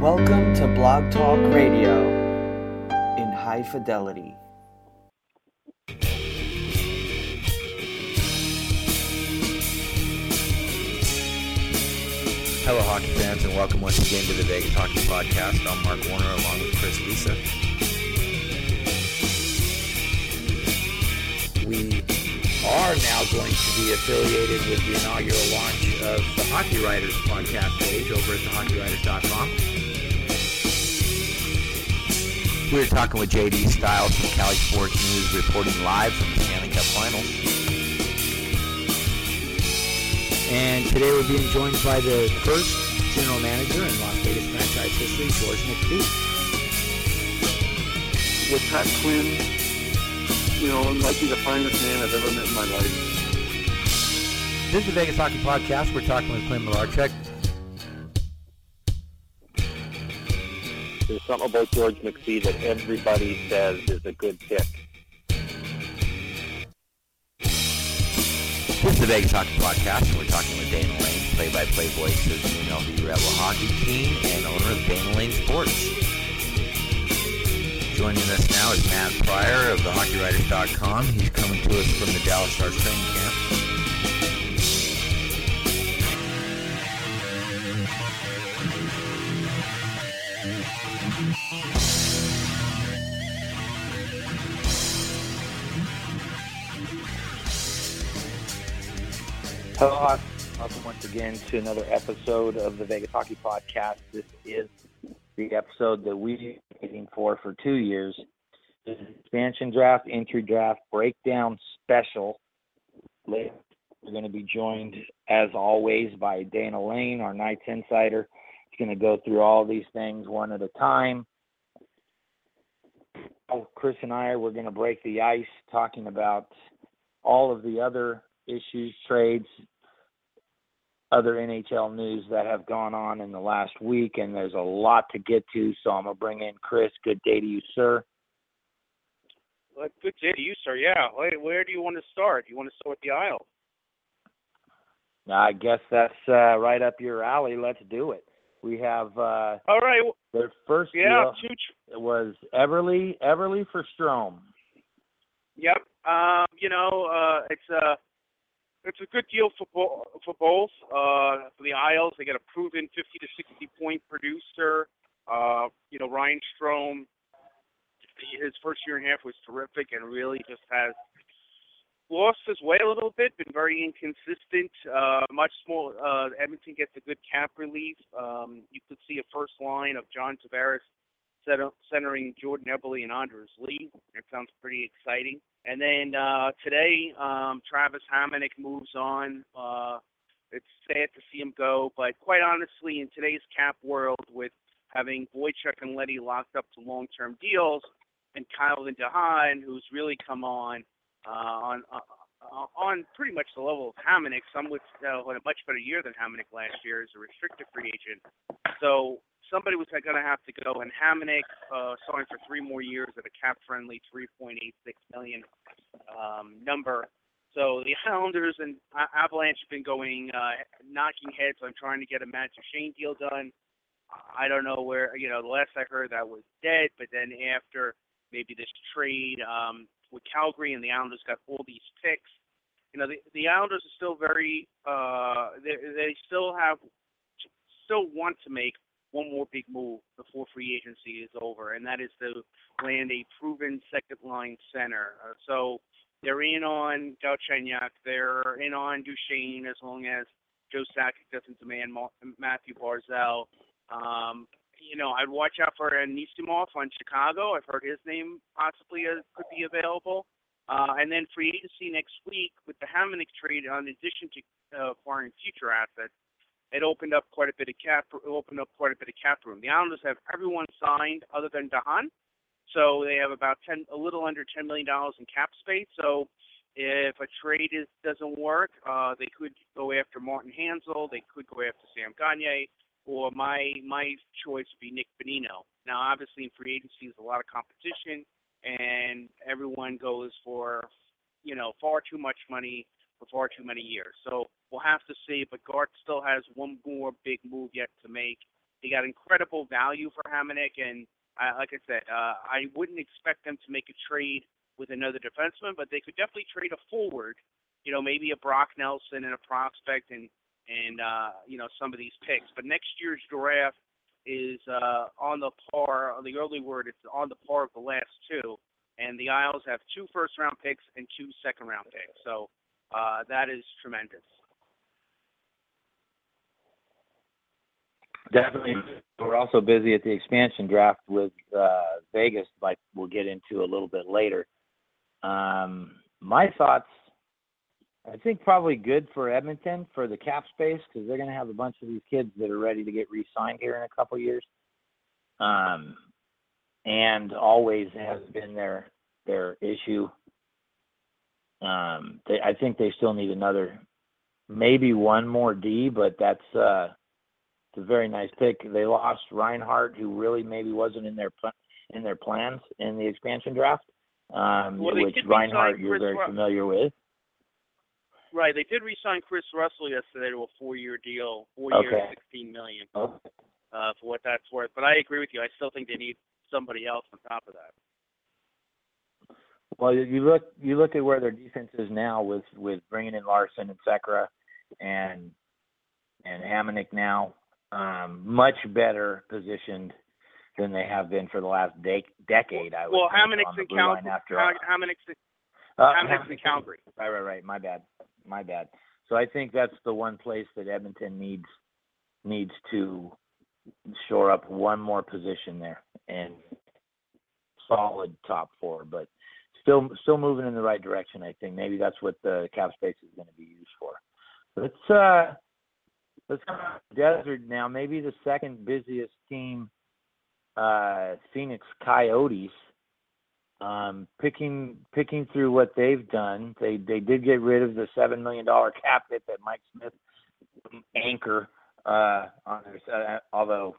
Welcome to Blog Talk Radio in high fidelity. Hello, hockey fans, and welcome once again to the Vegas Hockey Podcast. I'm Mark Warner along with Chris Lisa. We are now going to be affiliated with the inaugural launch of the Hockey Writers podcast page over at thehockeywriters.com. We were talking with JD Styles from Cali Sports News, reporting live from the Stanley Cup Finals. And today we're being joined by the first general manager in Las Vegas franchise history, George McPhee. with Pat Quinn, you know, might be the finest man I've ever met in my life. This is the Vegas Hockey Podcast. We're talking with Clint Malarchuk. There's something about George McPhee that everybody says is a good pick. This is the Vegas Hockey Podcast, and we're talking with Dana Lane, play-by-play voice of the UNLV Rebel hockey team and owner of Dana Lane Sports. Joining us now is Matt Pryor of thehockeywriters.com. He's coming to us from the Dallas Stars training camp. Hello, welcome once again to another episode of the Vegas Hockey Podcast. This is the episode that we've been waiting for for two years. The expansion draft, entry draft, breakdown special. We're going to be joined, as always, by Dana Lane, our Knights insider. He's going to go through all these things one at a time. Chris and I, we're going to break the ice talking about all of the other issues, trades, other NHL news that have gone on in the last week, and there's a lot to get to. So I'm gonna bring in Chris. Good day to you, sir. Well, good day to you, sir. Yeah. Where do you want to start? You want to start with the aisle? I guess that's uh, right up your alley. Let's do it. We have uh, All right. their first Yeah. deal tr- it was Eberle Eberle for Strome. Yep. Um. You know, uh, it's a it's a good deal for bo- for both. Uh, for the Isles, they got a proven 50 to 60 point producer. Uh, you know, Ryan Strome. His first year and a half was terrific, and really just has lost his way a little bit. Been very inconsistent. Uh, much more. Uh, Edmonton gets a good cap relief. Um, you could see a first line of John Tavares centering Jordan Eberle and Anders Lee. That sounds pretty exciting. And then uh, today, um, Travis Hamonic moves on. Uh, it's sad to see him go, but quite honestly, in today's cap world, with having Boychuk and Leddy locked up to long-term deals, and Kyle and DeHaan, who's really come on uh, on uh, uh, on pretty much the level of Hamonic, some would uh, had a much better year than Hamonic last year as a restricted free agent. So somebody was going to have to go, and Hamonic uh, signed for three more years at a cap-friendly 3.86 million um, number. So the Islanders and Avalanche have been going uh, knocking heads on trying to get a Matt Duchene deal done. I don't know where you know the last I heard that was dead, but then after maybe this trade um, with Calgary and the Islanders got all these picks. You know the the Islanders are still very uh, they they still have still want to make one more big move before free agency is over, and that is to land a proven second line center. Uh, so they're in on Galchenyuk, they're in on Duchene as long as Joe Sakic doesn't demand Ma- Matthew Barzal. Um, you know, I'd watch out for Anisimov on Chicago. I've heard his name possibly could be available. Uh, and then free agency next week with the Hamonic trade, in addition to uh, acquiring future assets, it opened up quite a bit of cap. It opened up quite a bit of cap room. The Islanders have everyone signed other than de Haan, so they have about ten, a little under ten million dollars in cap space. So if a trade is, doesn't work, uh, they could go after Martin Hanzal. They could go after Sam Gagne, or my my choice would be Nick Bonino. Now, obviously, in free agency, there's a lot of competition, and everyone goes for you know far too much money for far too many years. So we'll have to see. But Garth still has one more big move yet to make, He got incredible value for Hamonic, and uh, like I said, uh, I wouldn't expect them to make a trade with another defenseman, but they could definitely trade a forward. You know, maybe a Brock Nelson and a prospect, and and uh, you know some of these picks. But next year's draft is uh, on the par. The early word is on the par of the last two, and the Isles have two first round picks and two second round picks. So uh, that is tremendous. Definitely. We're also busy at the expansion draft with uh, Vegas, like we'll get into a little bit later. Um, my thoughts, I think probably good for Edmonton for the cap space because they're going to have a bunch of these kids that are ready to get re-signed here in a couple years. Um, and always has been their their issue. Um, they, I think they still need another, maybe one more D, but that's uh, it's a very nice pick. They lost Reinhart, who really maybe wasn't in their pl- in their plans in the expansion draft, um, Well, which Reinhart you're very Ru- familiar with. Right, they did re-sign Kris Russell yesterday to a four-year deal, four years, Okay. sixteen million, Oh, uh, for what that's worth. But I agree with you. I still think they need somebody else on top of that. Well, you- you look you look at where their defense is now with with bringing in Larsson and Sekera and and Hamonic now, um, much better positioned than they have been for the last de- decade. I would well, think, Hamonic's on the in blue Cal- line after Hamonic's in, uh, Hamonic's in Calgary. Right, right, right. My bad. My bad. So I think that's the one place that Edmonton needs needs to shore up one more position there and solid top four, but still still moving in the right direction. I think maybe that's what the cap space is going to be used for. Let's uh let's go to desert now. Maybe the second busiest team, uh, Phoenix Coyotes um, picking picking through what they've done, they they did get rid of the seven million dollar cap hit that Mike Smith anchor uh, on their. Uh, although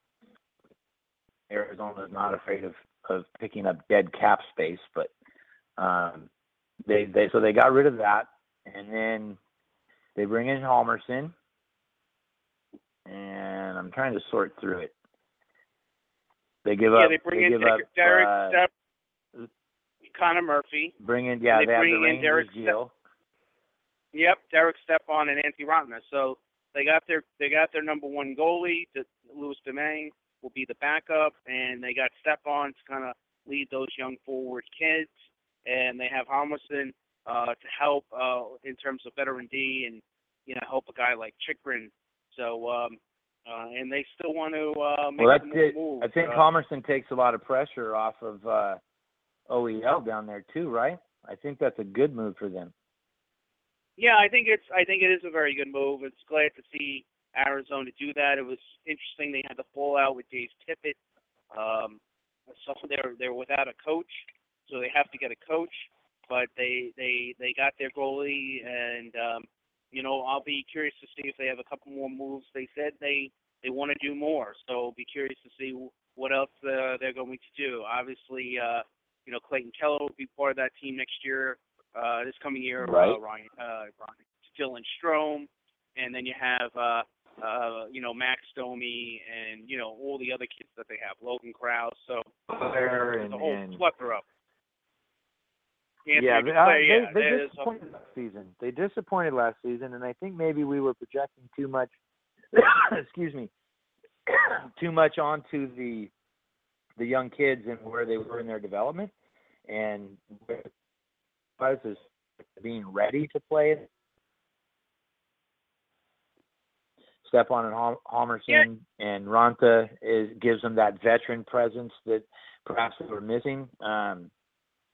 Arizona is not afraid of of picking up dead cap space, but um, they they so they got rid of that, and then they bring in Hjalmarsson, and I'm trying to sort through it. They give yeah, up. they bring in give Derek, up, Derek uh, Step, Connor Murphy. Bring in, yeah, they they, have bring the in Derek Ste- Yep, Derek Stepan and Antti Raanta. So they got their they got their number one goalie, the, Louis Domingue, will be the backup, and they got Stepan to kind of lead those young forward kids, and they have Hjalmarsson uh, to help uh, in terms of veteran D and you know help a guy like Chychrun. So um, uh, and they still want to uh, make Well, that's more it. moves. I think uh, Hjalmarsson takes a lot of pressure off of uh, OEL down there too, right? I think that's a good move for them. Yeah, I think it's I think it is a very good move. It's glad to see Arizona do that. It was interesting they had the fallout with Dave Tippett. Um, so they're they're without a coach, so they have to get a coach. But they they they got their goalie, and um, you know I'll be curious to see if they have a couple more moves. They said they they want to do more, so be curious to see what else uh, they're going to do. Obviously, uh, you know Clayton Keller will be part of that team next year uh, this coming year, Right. uh, Ryan, uh, Ryan, Dylan Strome, and then you have, uh, uh, you know, Max Domi, and you know all the other kids that they have, Logan Krause. So there's and, a whole plethora. Yeah, but, uh, they, yeah, they disappointed last season. They disappointed last season, and I think maybe we were projecting too much. excuse me, too much onto the the young kids and where they were in their development, and was is being ready to play. Stepan and Hal- Hjalmarsson and Raanta is gives them that veteran presence that perhaps they were missing. Um,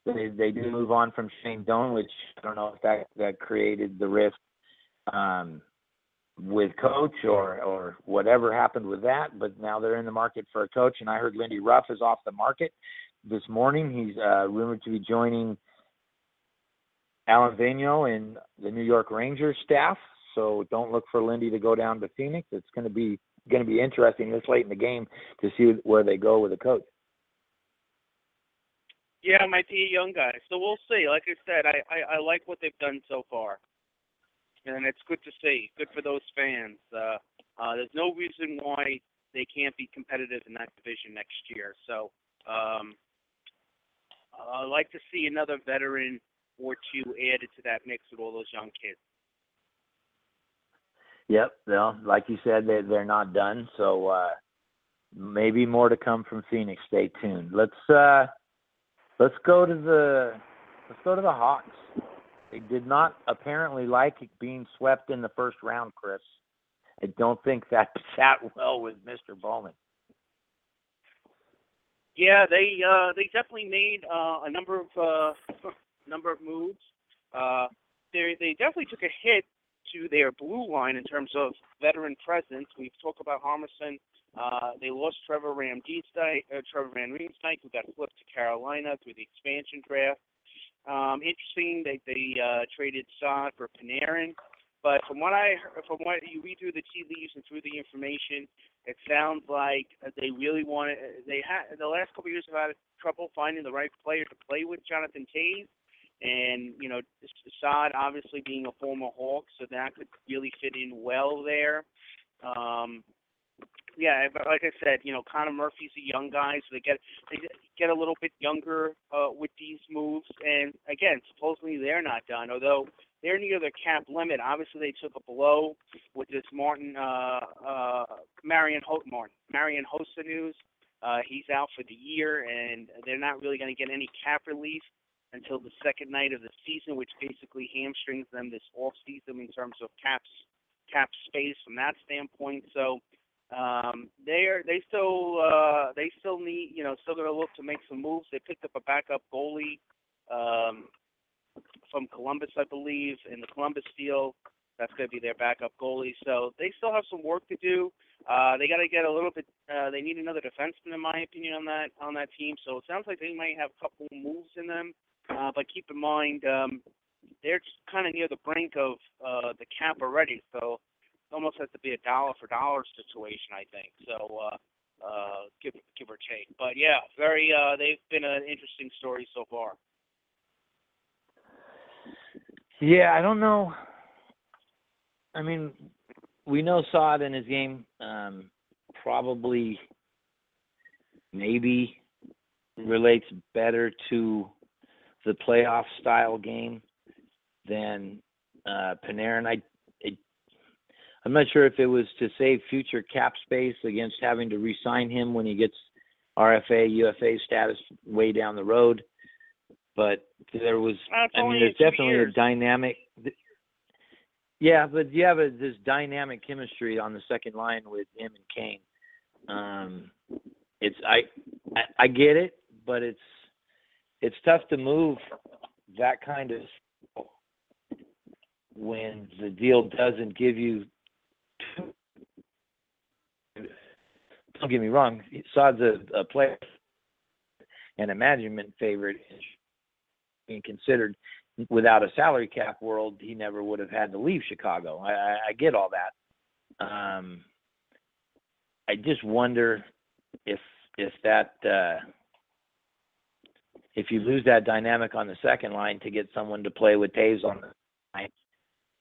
they they do move on from Shane Doan, which I don't know if that that created the rift um, with coach or or whatever happened with that. But now they're in the market for a coach, and I heard Lindy Ruff is off the market this morning. He's uh, rumored to be joining Alain Vigneault and the New York Rangers staff. So don't look for Lindy to go down to Phoenix. It's going to be going to be interesting this late in the game to see where they go with a coach. Yeah, it might be a young guy. So we'll see. Like I said, I, I, I like what they've done so far. And it's good to see. Good for those fans. Uh, uh, there's no reason why they can't be competitive in that division next year. So um, I'd like to see another veteran or two added to that mix with all those young kids. Yep. Well, like you said, they they're not done. So uh, maybe more to come from Phoenix. Stay tuned. Let's uh, let's go to the let's go to the Hawks. They did not apparently like being swept in the first round, Chris. I don't think that sat well with Mr. Bowman. Yeah, they uh, they definitely made uh, a number of uh, number of moves. Uh, they they definitely took a hit to their blue line in terms of veteran presence. We've talked about Hjalmarsson. Uh, they lost Trevor Ramdstein, uh, Trevor Van Riemsdyk, who got flipped to Carolina through the expansion draft. Um, interesting, they they uh, traded Saad for Panarin. But from what I from what you read through the tea leaves and through the information, it sounds like they really wanted. They had the last couple of years have had trouble finding the right player to play with Jonathan Toews, and you know Saad obviously being a former Hawk, so that could really fit in well there. Um, yeah, but like I said, you know, Connor Murphy's a young guy, so they get they get a little bit younger uh, with these moves. And again, supposedly they're not done, although they're near their cap limit. Obviously, they took a blow with this Martin uh, uh, Marian Ho- Martin Marian Hossa news. Uh, he's out for the year, and they're not really going to get any cap relief until the second night of the season, which basically hamstrings them this off season in terms of caps cap space from that standpoint. So um, they are they still uh, they still need you know still going to look to make some moves. They picked up a backup goalie um, from Columbus, I believe, in the Columbus deal. That's going to be their backup goalie. So they still have some work to do. Uh, they got to get a little bit. Uh, they need another defenseman, in my opinion, on that on that team. So it sounds like they might have a couple moves in them. Uh, but keep in mind, um, they're kind of near the brink of uh, the cap already. So almost has to be a dollar for dollar situation, I think. So uh, uh, give give or take. But yeah, very. Uh, they've been an interesting story so far. Yeah, I don't know. I mean, we know Saad in his game um, probably maybe relates better to the playoff style game than uh, Panarin. I I'm not sure if it was to save future cap space against having to re-sign him when he gets RFA, UFA status way down the road. But there was, That's I mean, there's definitely years. a dynamic. Yeah, but you have a, this dynamic chemistry on the second line with him and Kane. Um, it's I, I I get it, but it's it's tough to move that kind of when the deal doesn't give you don't get me wrong, Saad's a, a player and a management favorite being considered without a salary cap world, he never would have had to leave Chicago. I, I, get all that. Um, I just wonder if if that uh, if you lose that dynamic on the second line to get someone to play with Toews on the line,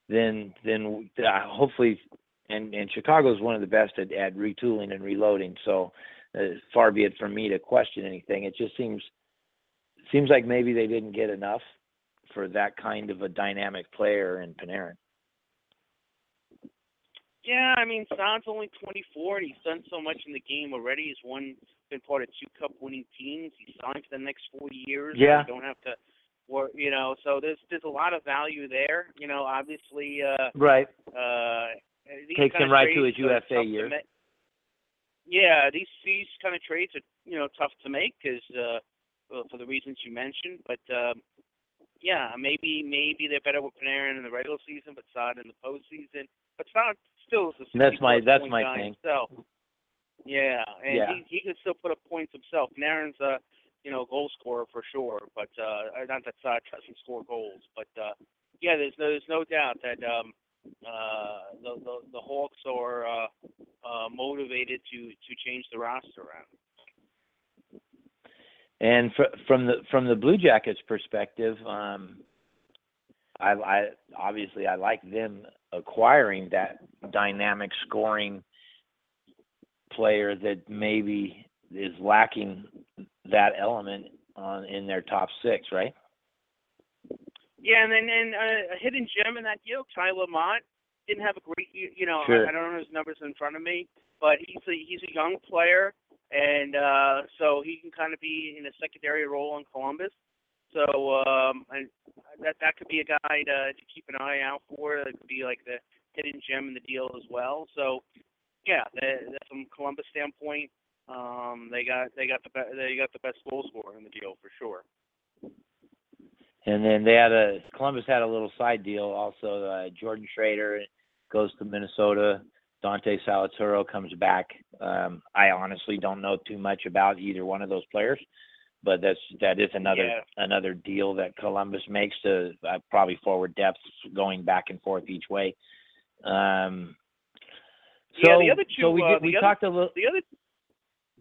then then uh, hopefully and and Chicago is one of the best at, at retooling and reloading. So uh, far be it from me to question anything. It just seems seems like maybe they didn't get enough for that kind of a dynamic player in Panarin. Yeah, I mean, Saad's only 24, and he's done so much in the game already. He's won, been part of two Cup-winning teams. He's signed for the next four years. Yeah. You don't have to, work, you know. So there's there's a lot of value there. You know, obviously, uh, Right. uh, these Takes him right to his UFA to year. Yeah, these these kind of trades are you know tough to make because uh, well, for the reasons you mentioned. But um, yeah, maybe maybe they're better with Panarin in the regular season, but Saad in the postseason. But Saad still is a That's my- that's my thing. Himself. Yeah, and Yeah. he he can still put up points himself. Panarin's a you know goal scorer for sure, but uh, not that Saad doesn't score goals, but uh, yeah, there's no, there's no doubt that um, the, the the Hawks are uh, uh, motivated to to change the roster around. And fr- from the from the Blue Jackets perspective, um, I, I obviously I like them acquiring that dynamic scoring player that maybe is lacking that element on in their top six, right? Yeah, and then and uh, a hidden gem in that deal, Tyler Motte didn't have a great, you know, Sure. I, I don't know his numbers in front of me, but he's a he's a young player, and uh, so he can kind of be in a secondary role in Columbus. So um, and that that could be a guy to, to keep an eye out for. That could be like the hidden gem in the deal as well. So yeah, the, the, from Columbus standpoint, um, they got they got the be- they got the best goal scorer in the deal for sure. And then they had a Columbus had a little side deal also. Uh, Jordan Schroeder goes to Minnesota. Dante Salituro comes back. Um, I honestly don't know too much about either one of those players, but that's that is another Yeah. another deal that Columbus makes to uh, probably forward depth going back and forth each way. Um, so, Yeah, the other two, so we uh, did, we other- talked a little. The other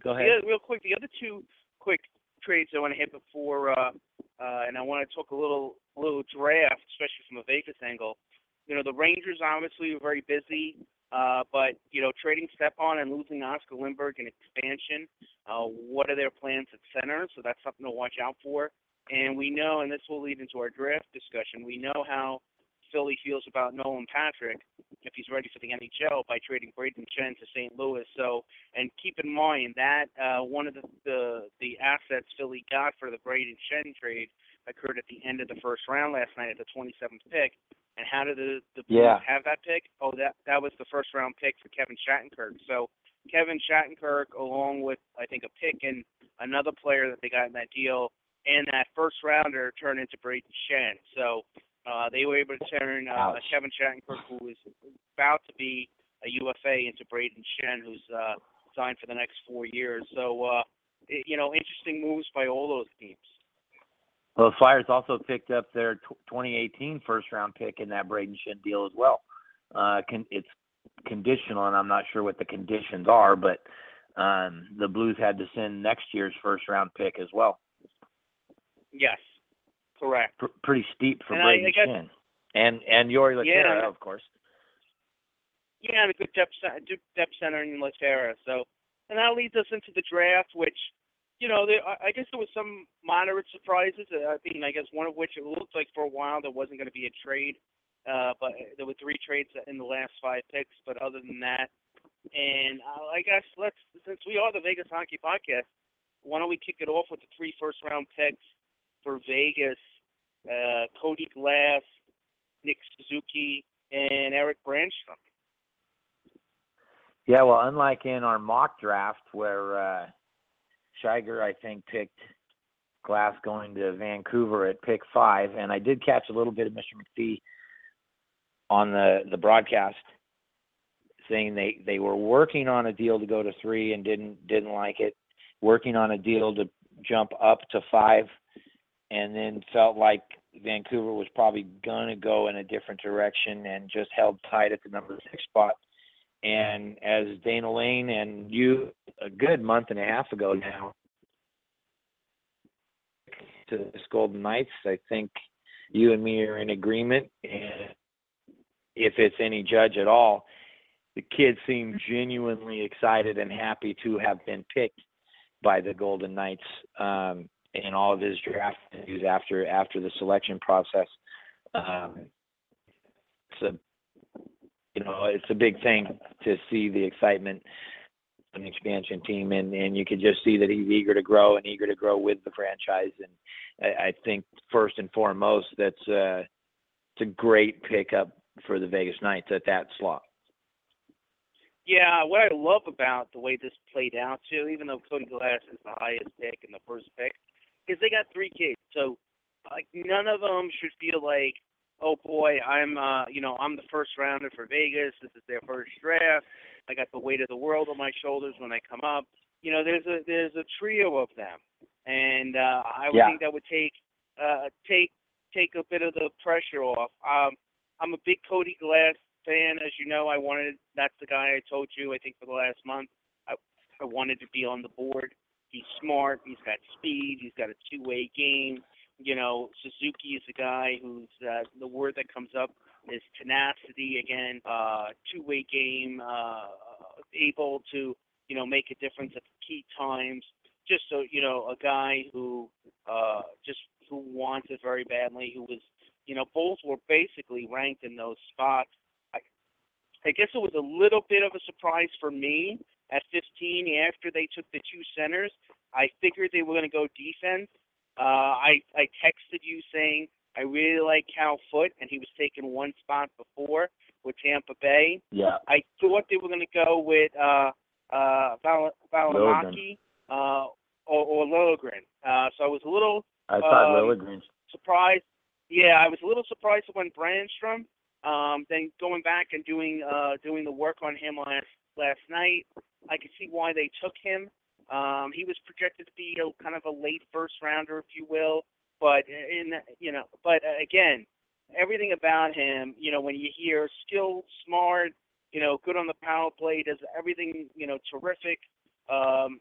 Go ahead. Yeah, real quick, the other two quick trades I want to hit before, uh, uh, and I want to talk a little, a little draft, especially from a Vegas angle. You know, the Rangers obviously are very busy, uh, but you know, trading Stepan and losing Oscar Lindberg in expansion. Uh, what are their plans at center? So that's something to watch out for. And we know, and this will lead into our draft discussion. We know how Philly feels about Nolan Patrick if he's ready for the NHL by trading Brayden Schenn to St. Louis. So and keep in mind that uh, one of the, the the assets Philly got for the Brayden Schenn trade occurred at the end of the first round last night at the 27th pick. And how did the the Blues Yeah. have that pick? Oh, that that was the first round pick for Kevin Shattenkirk. So Kevin Shattenkirk, along with I think a pick and another player that they got in that deal, and that first rounder turned into Brayden Schenn. So uh, they were able to turn uh. Kevin Shattenkirk, who is about to be a UFA, into Brayden Schenn, who's uh, signed for the next four years. So, uh, it, you know, interesting moves by all those teams. Well, the Flyers also picked up their tw 2018 first round pick in that Brayden Schenn deal as well. Uh, con- it's conditional, and I'm not sure what the conditions are, but um, the Blues had to send next year's first round pick as well. Yes, correct. Pr- pretty steep for And I- Brayden I guess- Schenn. And and Jori Lehtera, Yeah. of course. Yeah, and a good depth good depth center in Lehtera. So, and that leads us into the draft, which, you know, there, I guess there was some moderate surprises. Uh, I mean, I guess one of which it looked like for a while there wasn't going to be a trade, uh, but there were three trades in the last five picks. But other than that, and I guess let's since we are the Vegas Hockey Podcast, why don't we kick it off with the three first round picks for Vegas? Uh, Cody Glass, Nick Suzuki, and Erik Brannstrom. Yeah, well, unlike in our mock draft where uh Shiger, I think, picked Glass going to Vancouver at pick five, and I did catch a little bit of Mr. McPhee on the the broadcast saying they they were working on a deal to go to three and didn't didn't like it, working on a deal to jump up to five, and then felt like Vancouver was probably gonna go in a different direction and just held tight at the number six spot. And as Dana Lane and you a good month and a half ago now to the Golden Knights, I think you and me are in agreement. And if it's any judge at all, the kid seemed genuinely excited and happy to have been picked by the Golden Knights um, in all of his draft interviews after after the selection process. Um, it's a you know it's a big thing to see the excitement an expansion team, and and you could just see that he's eager to grow and eager to grow with the franchise. And I, I think first and foremost, that's uh, it's a great pickup for the Vegas Knights at that slot. Yeah, what I love about the way this played out too, even though Cody Glass is the highest pick and the first pick, is they got three kids. So like none of them should feel like, oh boy, I'm uh you know I'm the first rounder for Vegas. This is their first draft. I got the weight of the world on my shoulders when I come up. You know, there's a there's a trio of them, and uh, I would Yeah. think that would take uh take take a bit of the pressure off. Um, I'm a big Cody Glass fan, as you know. I wanted that's the guy I told you. I think for the last month, I I wanted to be on the board. He's smart. He's got speed. He's got a two-way game. You know, Suzuki is a guy who's uh, the word that comes up is tenacity again, uh, two-way game, uh, able to you know, make a difference at key times. Just so you know, a guy who uh, just who wants it very badly, who was, you know, both were basically ranked in those spots. I, I guess it was a little bit of a surprise for me at 15 after they took the two centers. I figured they were going to go defense. Uh, I I texted you saying I really like Cal Foote, and he was taken one spot before with Tampa Bay. Yeah. I thought they were going to go with uh, uh, Val- Valimaki uh, or, or Liljegren. Uh, so I was a little I thought Um, surprised. Yeah, I was a little surprised when Brannstrom. Um, then going back and doing uh, doing the work on him last last night, I could see why they took him. Um, he was projected to be a kind of a late first rounder, if you will. But in you know, but uh, again, everything about him, you know, when you hear skilled, smart, you know, good on the power play, does everything, you know, terrific. Um,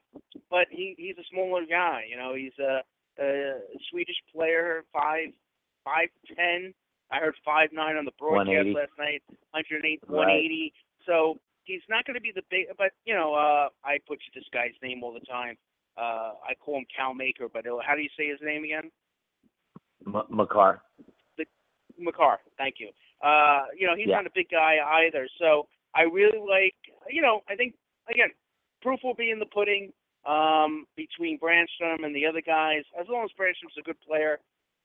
but he he's a smaller guy. You know, he's a, a Swedish player, five five ten. I heard five nine on the broadcast last night, 108, Right. 180. So he's not going to be the big, but you know, uh, I butcher this guy's name all the time. Uh, I call him Cale Makar, but uh, how do you say his name again? M- Makar. Makar. Thank you. Uh, you know, he's Yeah. not a big guy either. So I really like, you know, I think, again, proof will be in the pudding um, between Brannstrom and the other guys. As long as Brannstrom's a good player,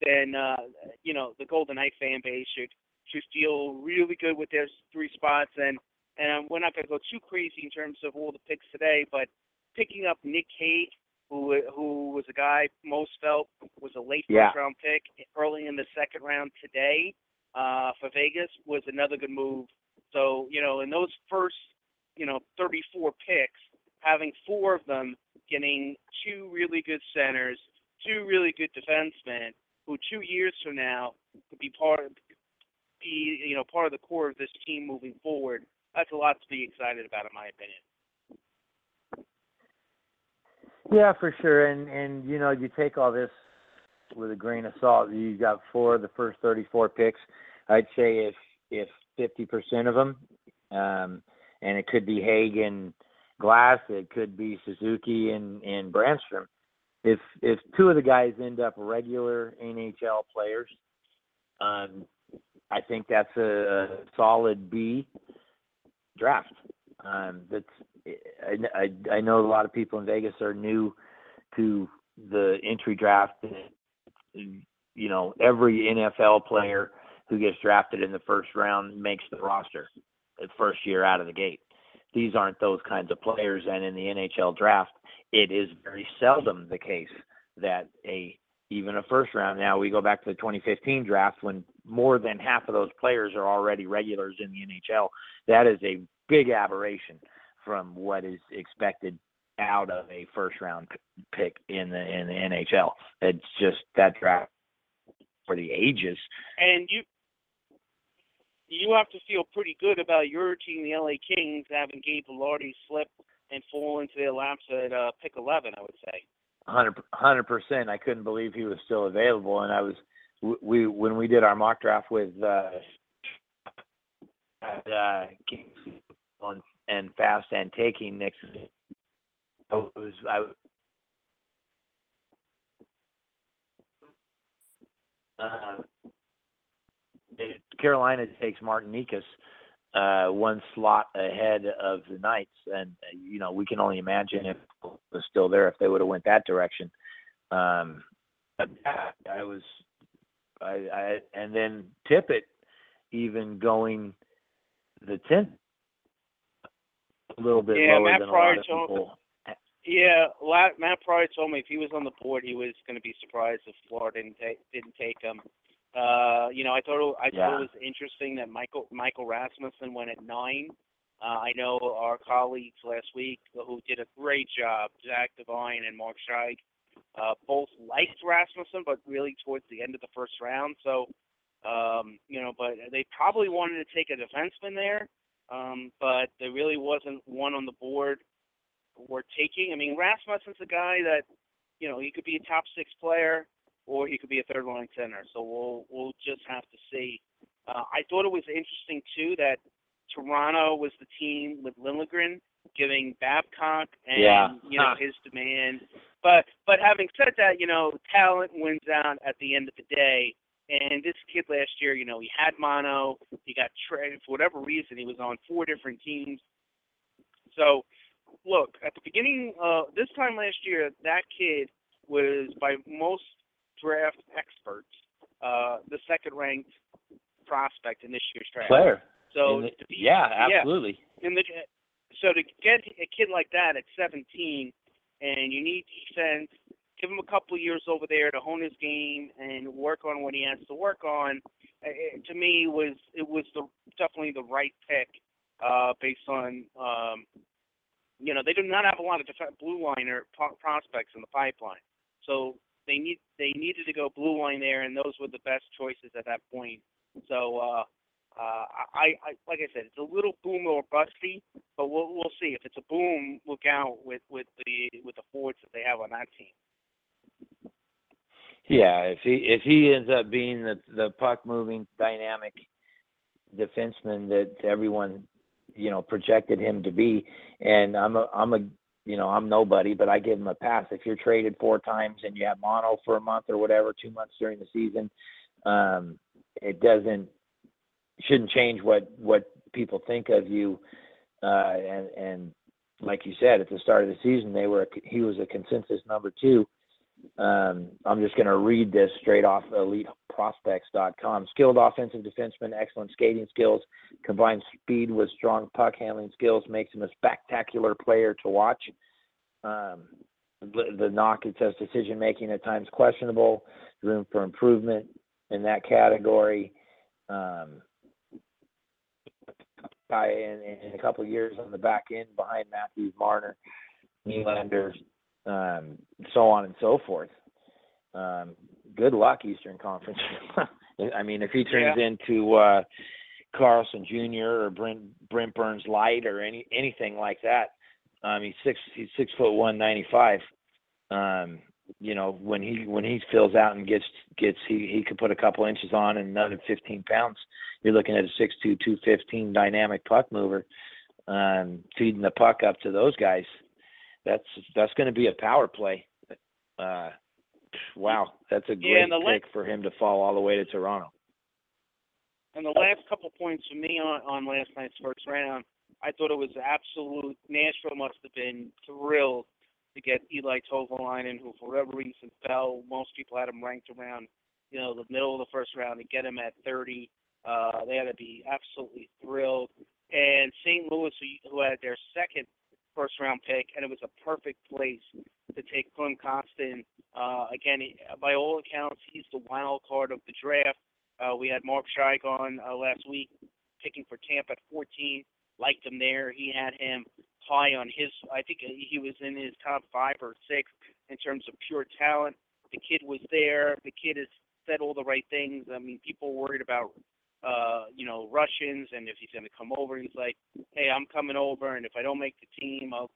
then, uh, you know, the Golden Knight fan base should, should feel really good with their three spots. And, and we're not going to go too crazy in terms of all the picks today, but picking up Nick Hague, who who was a guy most felt was a late Yeah. first round pick early in the second round today uh, for Vegas was another good move. So you know, in those first you know 34 picks, having four of them getting two really good centers, two really good defensemen, who two years from now could be part of be you know part of the core of this team moving forward. That's a lot to be excited about, in my opinion. Yeah, for sure. And and you know, you take all this with a grain of salt. You got four of the first 34 picks. I'd say if if 50% of them, um, and it could be Hagen, Glass, it could be Suzuki and and Brannstrom. If if two of the guys end up regular NHL players, um, I think that's a, a solid B draft. Um, that's I, I I know a lot of people in Vegas are new to the entry draft. You know, every NFL player who gets drafted in the first round makes the roster the first year out of the gate. These aren't those kinds of players, and in the NHL draft, it is very seldom the case that a even a first round. Now we go back to the 2015 draft when more than half of those players are already regulars in the NHL. That is a big aberration from what is expected out of a first round pick in the in the NHL. It's just that draft for the ages. And you you have to feel pretty good about your team, the LA Kings, having Gabe Vilardi slip and fall into their laps at uh, pick 11. I would say. Hundred percent. I couldn't believe he was still available, and I was we when we did our mock draft with uh, uh and fast and taking Nick. I was I uh, Carolina takes Martin Necas uh, one slot ahead of the Knights, and uh, you know we can only imagine if it was still there if they would have went that direction. Um, but I was, I, I, and then Tippett even going the tenth, a little bit Yeah, lower Matt than Pryor a lot of told- people. Yeah, Matt Pryor told me if he was on the board, he was going to be surprised if Florida didn't take didn't take him. Uh, you know, I thought it, I Yeah. thought it was interesting that Michael Michael Rasmussen went at nine. Uh, I know our colleagues last week who did a great job, Zach Devine and Mark Scheig, uh, both liked Rasmussen, but really towards the end of the first round. So, um, you know, but they probably wanted to take a defenseman there, um, but there really wasn't one on the board worth taking. I mean, Rasmussen's a guy that, you know, he could be a top six player or he could be a third line center. So we'll we'll just have to see. Uh, I thought it was interesting too that Toronto was the team with Liljegren giving Babcock and Yeah. you know his demand. But but having said that, you know, talent wins out at the end of the day. And this kid last year, you know, he had mono. He got traded for whatever reason. He was on four different teams. So, look, at the beginning, uh, this time last year, that kid was by most draft experts uh, the second-ranked prospect in this year's draft. Player. So the- to be, yeah, absolutely. in the so to get a kid like that at 17, and you need defense, give him a couple of years over there to hone his game and work on what he has to work on. It, to me, was it was the definitely the right pick uh, based on um, you know they do not have a lot of def- blue liner pro- prospects in the pipeline, so they need they needed to go blue line there, and those were the best choices at that point. So. uh uh, I, I like I said, it's a little boom or busty, but we'll we'll see. If it's a boom, look out with with the with the forwards that they have on that team. Yeah, if he if he ends up being the the puck moving dynamic defenseman that everyone you know projected him to be, and I'm a I'm a you know I'm nobody, but I give him a pass. If you're traded four times and you have mono for a month or whatever, two months during the season, um, it doesn't shouldn't change what what people think of you. Uh, and and like you said at the start of the season, they were he was a consensus number two. Um, I'm just going to read this straight off eliteprospects.com. Skilled offensive defenseman, excellent skating skills, combined speed with strong puck handling skills makes him a spectacular player to watch. Um, the, the knock it says decision making at times questionable, room for improvement in that category. Um, in, in a couple years on the back end behind Matthews, Marner, Nylander, um, so on and so forth. Um, good luck, Eastern Conference. I mean, if he turns into uh, Karlsson Jr. or Brent Brent Burns Light or any anything like that, um, he's six he's six foot one ninety five. Um, you know, when he when he fills out and gets gets he he could put a couple inches on and another fifteen pounds. You're looking at a six two two fifteen dynamic puck mover, um, feeding the puck up to those guys that's that's going to be a power play. Uh, wow, that's a great Yeah, and pick for him to fall all the way to Toronto. And the last couple points for me on on last night's first round, I thought it was absolute. Nashville must have been thrilled to get Eeli Tolvanen, who for whatever reason fell. Most people had him ranked around, you know, the middle of the first round. To get him at 30, uh, they had to be absolutely thrilled. And St. Louis, who, who had their second first round pick, and it was a perfect place to take Klim Kostin. Uh, again, he, by all accounts, he's the wild card of the draft. Uh, we had Mark Scheig on uh, last week, picking for Tampa at 14. Liked him there. He had him high on his. I think he was in his top five or six in terms of pure talent. The kid was there. The kid has said all the right things. I mean, people worried about uh, you know, Russians and if he's going to come over. He's like, hey, I'm coming over, and if I don't make the team, I'll,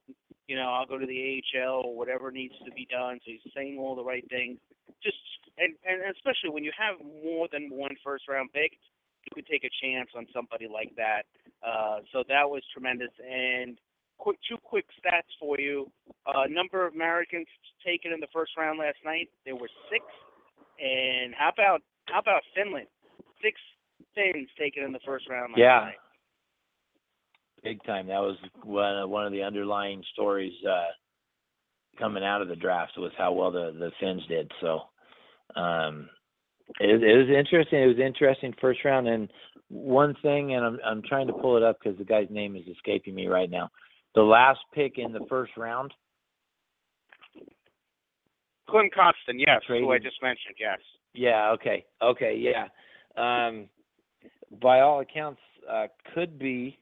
you know, I'll go to the AHL or whatever needs to be done. So he's saying all the right things. Just and and especially when you have more than one first round pick, you could take a chance on somebody like that. Uh, so that was tremendous. And quick, two quick stats for you. Uh, number of Americans taken in the first round last night, there were six. And how about how about Finland? Six Finns taken in the first round last Yeah. night. Big time. That was one one of the underlying stories uh, coming out of the draft was how well the the Finns did. So um, it, it was interesting. It was interesting first round. And one thing, and I'm I'm trying to pull it up because the guy's name is escaping me right now. The last pick in the first round. Klim Kostin, yes, who I just mentioned, yes. Yeah. Okay. Okay. Yeah. Um, by all accounts, uh, could be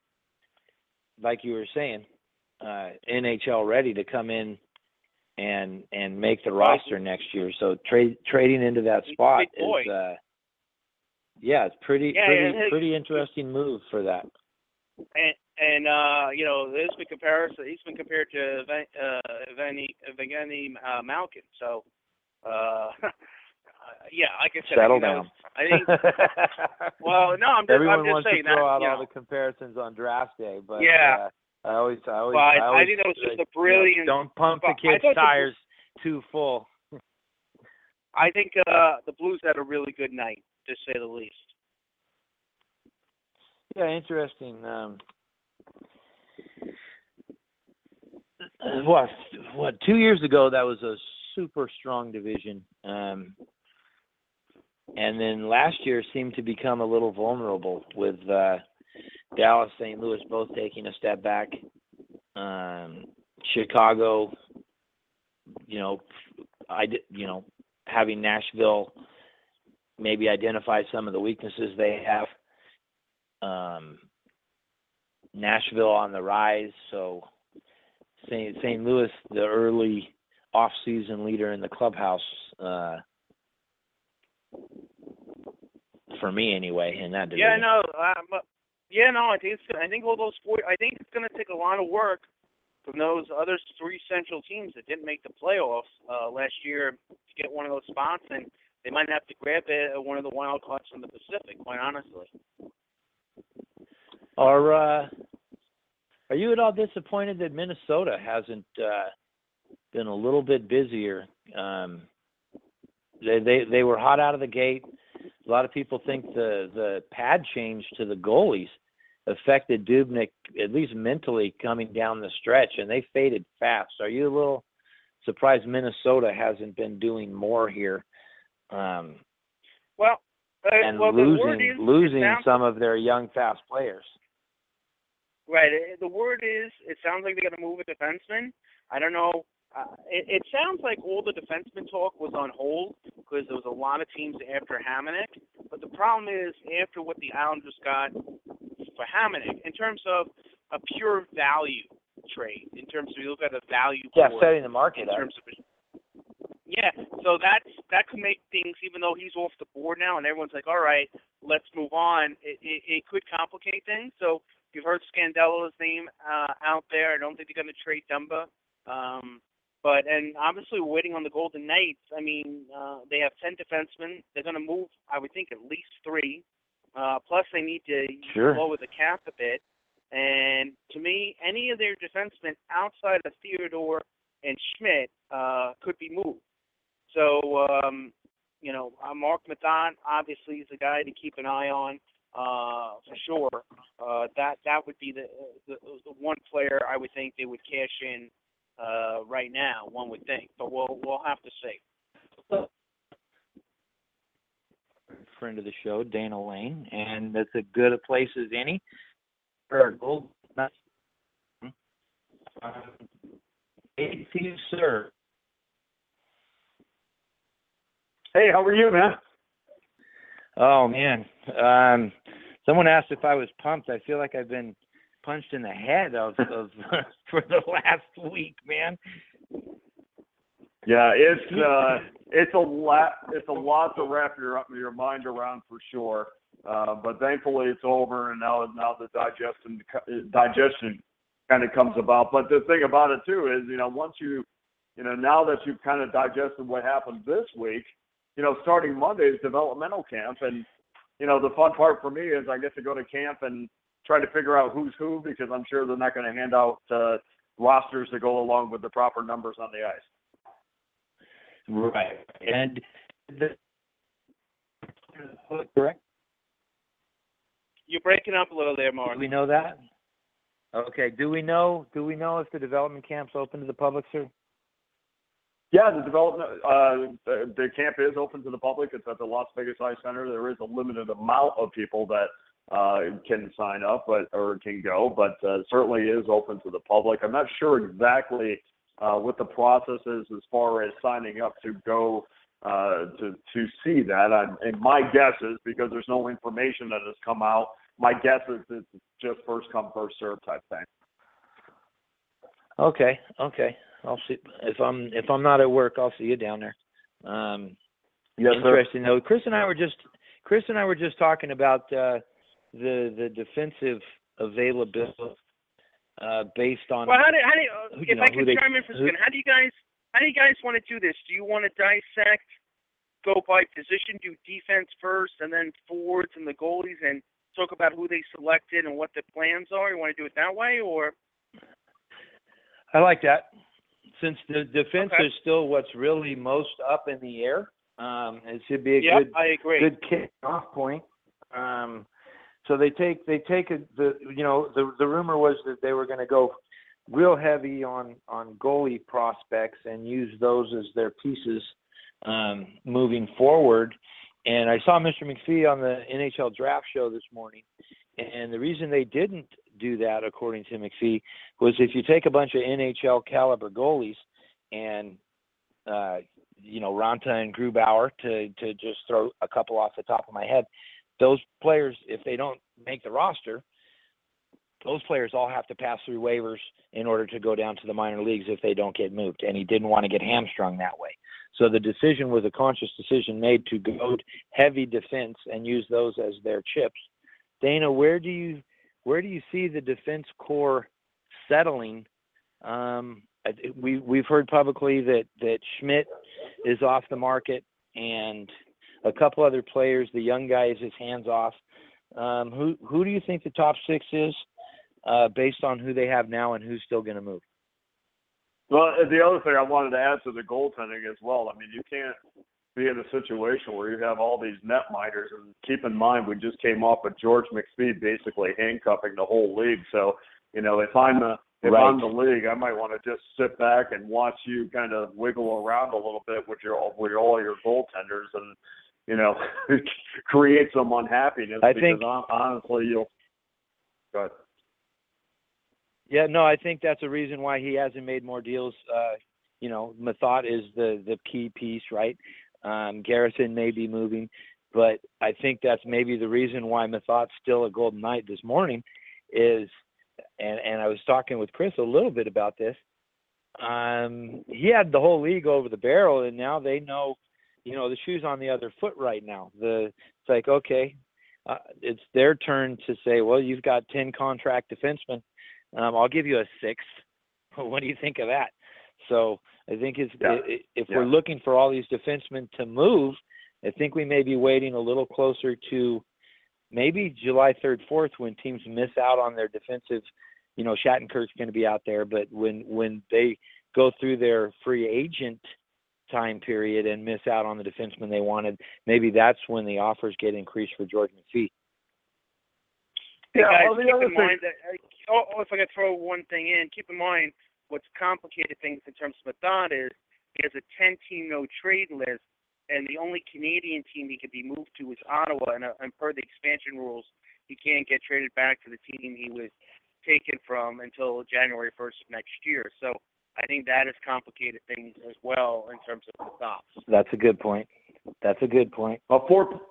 like you were saying, uh, NHL ready to come in and and make the roster next year. So trade trading into that spot is, uh, yeah, it's pretty Yeah, pretty pretty interesting move for that. And and uh, you know, there's been comparison. He's been compared to Van, uh, Evgeny Evgeny uh, Malkin. So, uh, yeah, like I said, I Settle think that down. was- I think. Well, no, I'm just, Everyone I'm just wants saying to throw that. out all know, the comparisons on draft day, but Yeah. uh, I always, I always, But I, I always think that was just like, a brilliant. Don't pump the kids' thought the- tires too full. I think uh, the Blues had a really good night, to say the least. Yeah, interesting. Um, what what two years ago that was a super strong division, um, and then last year seemed to become a little vulnerable with uh, Dallas, St. Louis both taking a step back. Um, Chicago, you know, I you know, having Nashville maybe identify some of the weaknesses they have um, Nashville on the rise. So St. St. Louis, the early off-season leader in the clubhouse, uh, for me anyway, in that division. Yeah, no, um, yeah, no. I think it's. I think all those four. I think it's going to take a lot of work from those other three Central teams that didn't make the playoffs uh, last year to get one of those spots, and they might have to grab it at one of the wild cards from the Pacific. Quite honestly. Are uh, are you at all disappointed that Minnesota hasn't uh, been a little bit busier? Um, they they they were hot out of the gate. A lot of people think the the pad change to the goalies affected Dubnyk at least mentally coming down the stretch, and they faded fast. Are you a little surprised Minnesota hasn't been doing more here? Um, Well, uh, and well, losing is, losing sounds, some of their young fast players. Right. uh, The word is, it sounds like they're going to move a defenseman. I don't know. Uh, it, it sounds like all the defenseman talk was on hold because there was a lot of teams after Hamonic. But the problem is, after what the Islanders got for Hamonic, in terms of a pure value trade, in terms of you look at a value Yeah, setting the market in up. terms of yeah, so that's that could make things even though he's off the board now and everyone's like, all right, let's move on. It it, it could complicate things. So you've heard Scandella's name uh, out there. I don't think they're going to trade Dumba. Um, but and obviously we're waiting on the Golden Knights. I mean, uh, they have ten defensemen. They're going to move, I would think, at least three. Uh, plus, they need to Sure. lower the cap a bit. And to me, any of their defensemen outside of Theodore and Schmidt uh, could be moved. So, um, you know, uh, Marc Methot obviously is a guy to keep an eye on uh, for sure. Uh, that that would be the, the the one player I would think they would cash in uh, right now. One would think, but we'll we'll have to see. friend of the show, Dana Lane, and that's as good a place as any for our gold. Hey to you, sir. Hey, how are you, man? Oh man, um, someone asked if I was pumped. I feel like I've been punched in the head of, of for the last week, man. Yeah, it's uh, it's a lot. It's a lot to wrap your your mind around for sure. Uh, but thankfully, it's over, and now now the digestion digestion kind of comes about. But the thing about it too is, you know, once you, you know, now that you've kind of digested what happened this week, you know, starting Monday is developmental camp, and you know, the fun part for me is I get to go to camp and try to figure out who's who because I'm sure they're not going to hand out uh, rosters to go along with the proper numbers on the ice. Right, and the correct. You're breaking up a little there, Mark. Do we know that? Okay. Do we know? Do we know if the development camp's open to the public, sir? Yeah, the development, uh, the, the camp is open to the public. It's at the Las Vegas Ice Center. There is a limited amount of people that uh, can sign up, but or can go, but uh, certainly is open to the public. I'm not sure exactly uh, what the process is as far as signing up to go uh, to to see that. I, and my guess is because there's no information that has come out. My guess is it's just first come first serve type thing. Okay. Okay. I'll see if I'm if I'm not at work. I'll see you down there. Um, Yes, sir. interesting though. Chris and I were just Chris and I were just talking about uh, the the defensive availability uh, based on. Well, how do, how do you, who- if you know, I can they- chime in for a second, how do you guys how do you guys want to do this? Do you want to dissect, go by position, do defense first, and then forwards and the goalies, and talk about who they selected and what the plans are? You want to do it that way, or I like that. Since the defense Okay. is still what's really most up in the air, um, it should be a Yep, good I agree. good kick off point. Um, so they take they take a, the you know the the rumor was that they were going to go real heavy on on goalie prospects and use those as their pieces um, moving forward. And I saw Mr. McPhee on the NHL draft show this morning, and the reason they didn't do that, according to McPhee, was if you take a bunch of NHL caliber goalies and uh, you know Raanta and Grubauer to to just throw a couple off the top of my head. Those players, if they don't make the roster, those players all have to pass through waivers in order to go down to the minor leagues if they don't get moved. And he didn't want to get hamstrung that way. So the decision was a conscious decision made to go heavy defense and use those as their chips. Dana, where do you where do you see the defense core settling? Um, we we've heard publicly that that Schmidt is off the market and a couple other players. The young guy is his hands off. Um, who who do you think the top six is, uh, based on who they have now and who's still going to move? Well, the other thing I wanted to add to the goaltending as well. I mean, you can't be in a situation where you have all these net miners, and keep in mind we just came off of George McPhee basically handcuffing the whole league. So, you know, if I'm the if Right. I'm the league, I might want to just sit back and watch you kind of wiggle around a little bit with your with all your goaltenders and you know create some unhappiness. I because think- honestly, you'll. Go ahead. Yeah, no, I think that's a reason why he hasn't made more deals. Uh, you know, Methot is the the key piece, right? Um, Garrison may be moving, but I think that's maybe the reason why Methot's still a Golden Knight this morning is, and and I was talking with Chris a little bit about this. Um, he had the whole league over the barrel, and now they know, you know, the shoe's on the other foot right now. The it's like okay, uh, it's their turn to say, well, you've got ten contract defensemen um, I'll give you a six. What do you think of that? So I think it's, Yeah. i- i- if Yeah. we're looking for all these defensemen to move, I think we may be waiting a little closer to maybe July 3rd, 4th when teams miss out on their defensive. You know, Shattenkirk's going to be out there, but when when they go through their free agent time period and miss out on the defenseman they wanted, maybe that's when the offers get increased for George McPhee. Hey Yeah, guys, well, keep other in thing- mind that. Oh, oh, if I could throw one thing in, keep in mind what's complicated things in terms of Methot is he has a 10-team no trade list, and the only Canadian team he could be moved to is Ottawa, and, uh, and per the expansion rules, he can't get traded back to the team he was taken from until January 1st of next year. So I think that has complicated things as well in terms of the stops. That's a good point. That's a good point. Well, four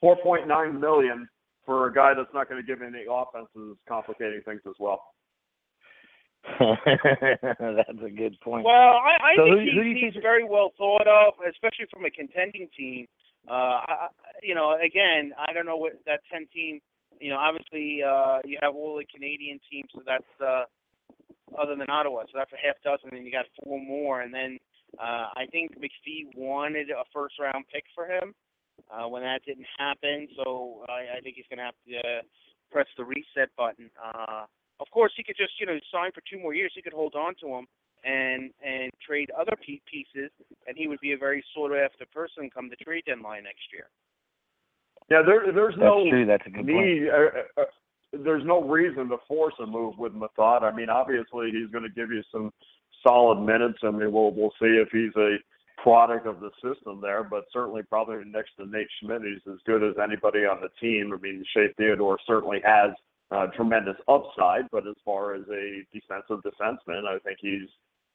four point nine million for a guy that's not going to give any offenses is complicating things as well. That's a good point. Well, I, I So think who- he, who do he's think- very well thought of, especially from a contending team. Uh, I, I- you know, again, I don't know what that ten team. You know, obviously uh, you have all the Canadian teams, so that's uh, other than Ottawa, so that's a half dozen, and you got four more, and then uh, I think McPhee wanted a first round pick for him. Uh, when that didn't happen, so I, I think he's going to have to uh, press the reset button. Uh, of course, he could just you know sign for two more years. He could hold on to him and and trade other pieces, and he would be a very sought after person come the trade deadline next year. Yeah, there there's That's no true. That's a good point. need. Uh, uh, there's no reason to force a move with Methot. I mean, obviously he's going to give you some solid minutes. I mean, we'll we'll see if he's a product of the system there, but certainly probably next to Nate Schmidt, he's as good as anybody on the team. I mean, Shea Theodore certainly has uh, tremendous upside, but as far as a defensive defenseman, I think he's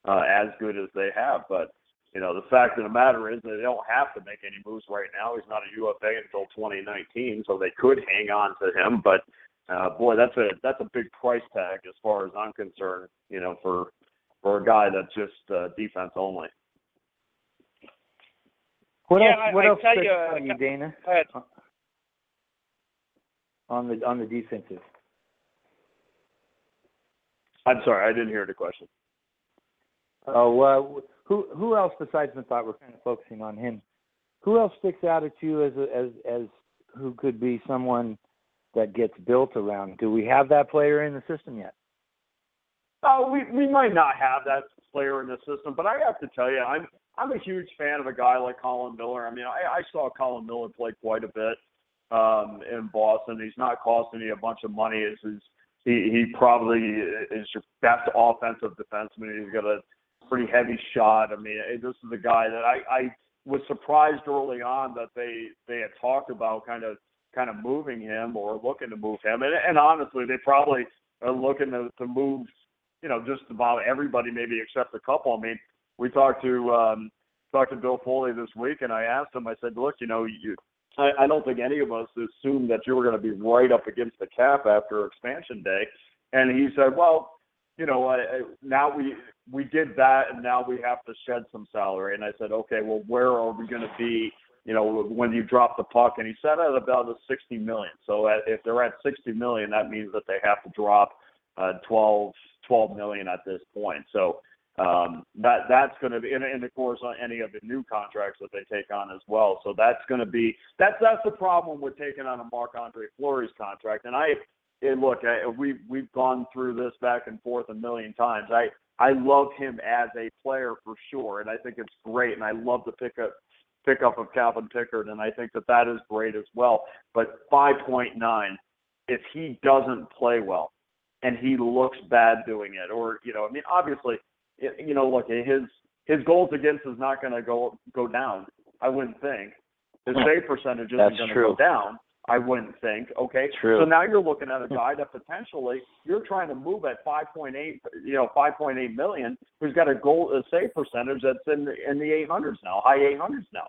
uh, as good as they have. But you know, the fact of the matter is they don't have to make any moves right now. He's not a UFA until 2019, so they could hang on to him. But uh, boy, that's a that's a big price tag as far as I'm concerned. You know, for for a guy that's just uh, defense only. What Yeah, else? I- what I else tell you, out uh, you, Dana? Go ahead. On the on the defensive. I'm sorry, I didn't hear the question. Oh, well, who who else besides Methot? We're kind of focusing on him. Who else sticks out at you as a, as as who could be someone that gets built around? Do we have that player in the system yet? Uh, we we might not have that player in the system, but I have to tell you, I'm I'm a huge fan of a guy like Colin Miller. I mean, I, I saw Colin Miller play quite a bit um, in Boston. He's not costing you a bunch of money. Is he he probably is your best offensive defenseman. He's got a pretty heavy shot. I mean, this is a guy that I I was surprised early on that they they had talked about kind of kind of moving him or looking to move him. And, and honestly, they probably are looking to, to move you know, just about everybody, maybe except a couple. I mean, we talked to um, talked to Bill Foley this week, and I asked him. I said, "Look, you know, you, I, I don't think any of us assumed that you were going to be right up against the cap after expansion day." And he said, "Well, you know, I, I, now we we did that, and now we have to shed some salary." And I said, "Okay, well, where are we going to be?" You know, when you drop the puck, and he said at about the 60 million. So at, if they're at 60 million, that means that they have to drop uh, 12, 12 million at this point. So um, that that's going to be, and, and of course, on any of the new contracts that they take on as well. So that's going to be that's that's the problem with taking on a Marc Andre Fleury's contract. And I, and look, I, we we've gone through this back and forth a million times. I I love him as a player for sure, and I think it's great. And I love the pickup pickup of Calvin Pickard, and I think that that is great as well. But 5.9, if he doesn't play well, and he looks bad doing it. Or you know, I mean, obviously, you know, look, his his goals against is not going to go go down. I wouldn't think his hmm. save percentage isn't going to go down. I wouldn't think. Okay. True. So now you're looking at a hmm. guy that potentially you're trying to move at 5.8, you know, 5.8 million, who's got a goal a save percentage that's in the, in the 800s now, high 800s now.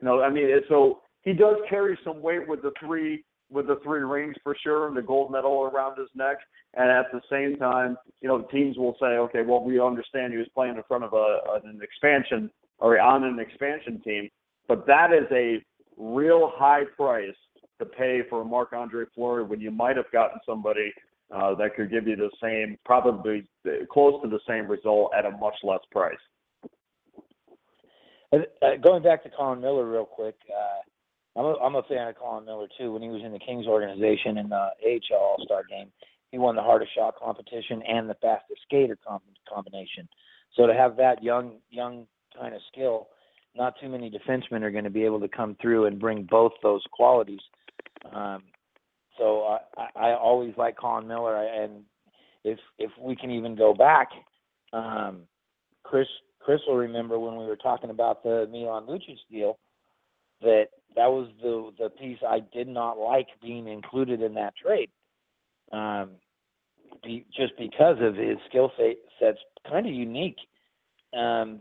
You know, I mean, so he does carry some weight with the three with the three rings for sure, and the gold medal around his neck. And at the same time, you know, teams will say, okay, well, we understand he was playing in front of a, an expansion or on an expansion team, but that is a real high price to pay for a Marc Andre Fleury when you might have gotten somebody uh, that could give you the same, probably close to the same result at a much less price. Uh, going back to Colin Miller real quick, uh, I'm a, I'm a fan of Colin Miller too. When he was in the Kings organization in the AHL All Star game, he won the hardest shot competition and the fastest skater com- combination. So to have that young young kind of skill, not too many defensemen are going to be able to come through and bring both those qualities. Um, so I, I always like Colin Miller, and if if we can even go back, um, Chris Chris will remember when we were talking about the Milan Lucic deal that that was the the piece I did not like being included in that trade, um, be, just because of his skill set set's kind of unique. Um,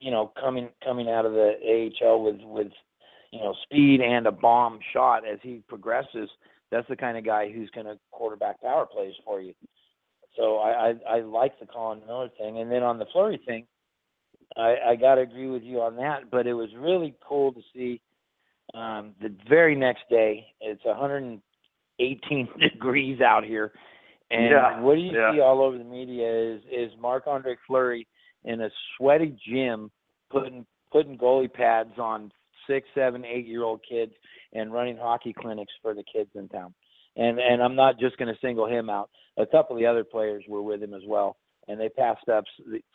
you know, coming coming out of the AHL with with you know speed and a bomb shot as he progresses, that's the kind of guy who's going to quarterback power plays for you. So I, I I like the Colin Miller thing, and then on the Fleury thing, I, I got to agree with you on that. But it was really cool to see um, the very next day. It's 118 degrees out here, and yeah, what do you yeah. see all over the media is is Marc Andre Fleury in a sweaty gym putting putting goalie pads on six, seven, eight year old kids and running hockey clinics for the kids in town. And and I'm not just going to single him out. A couple of the other players were with him as well, and they passed up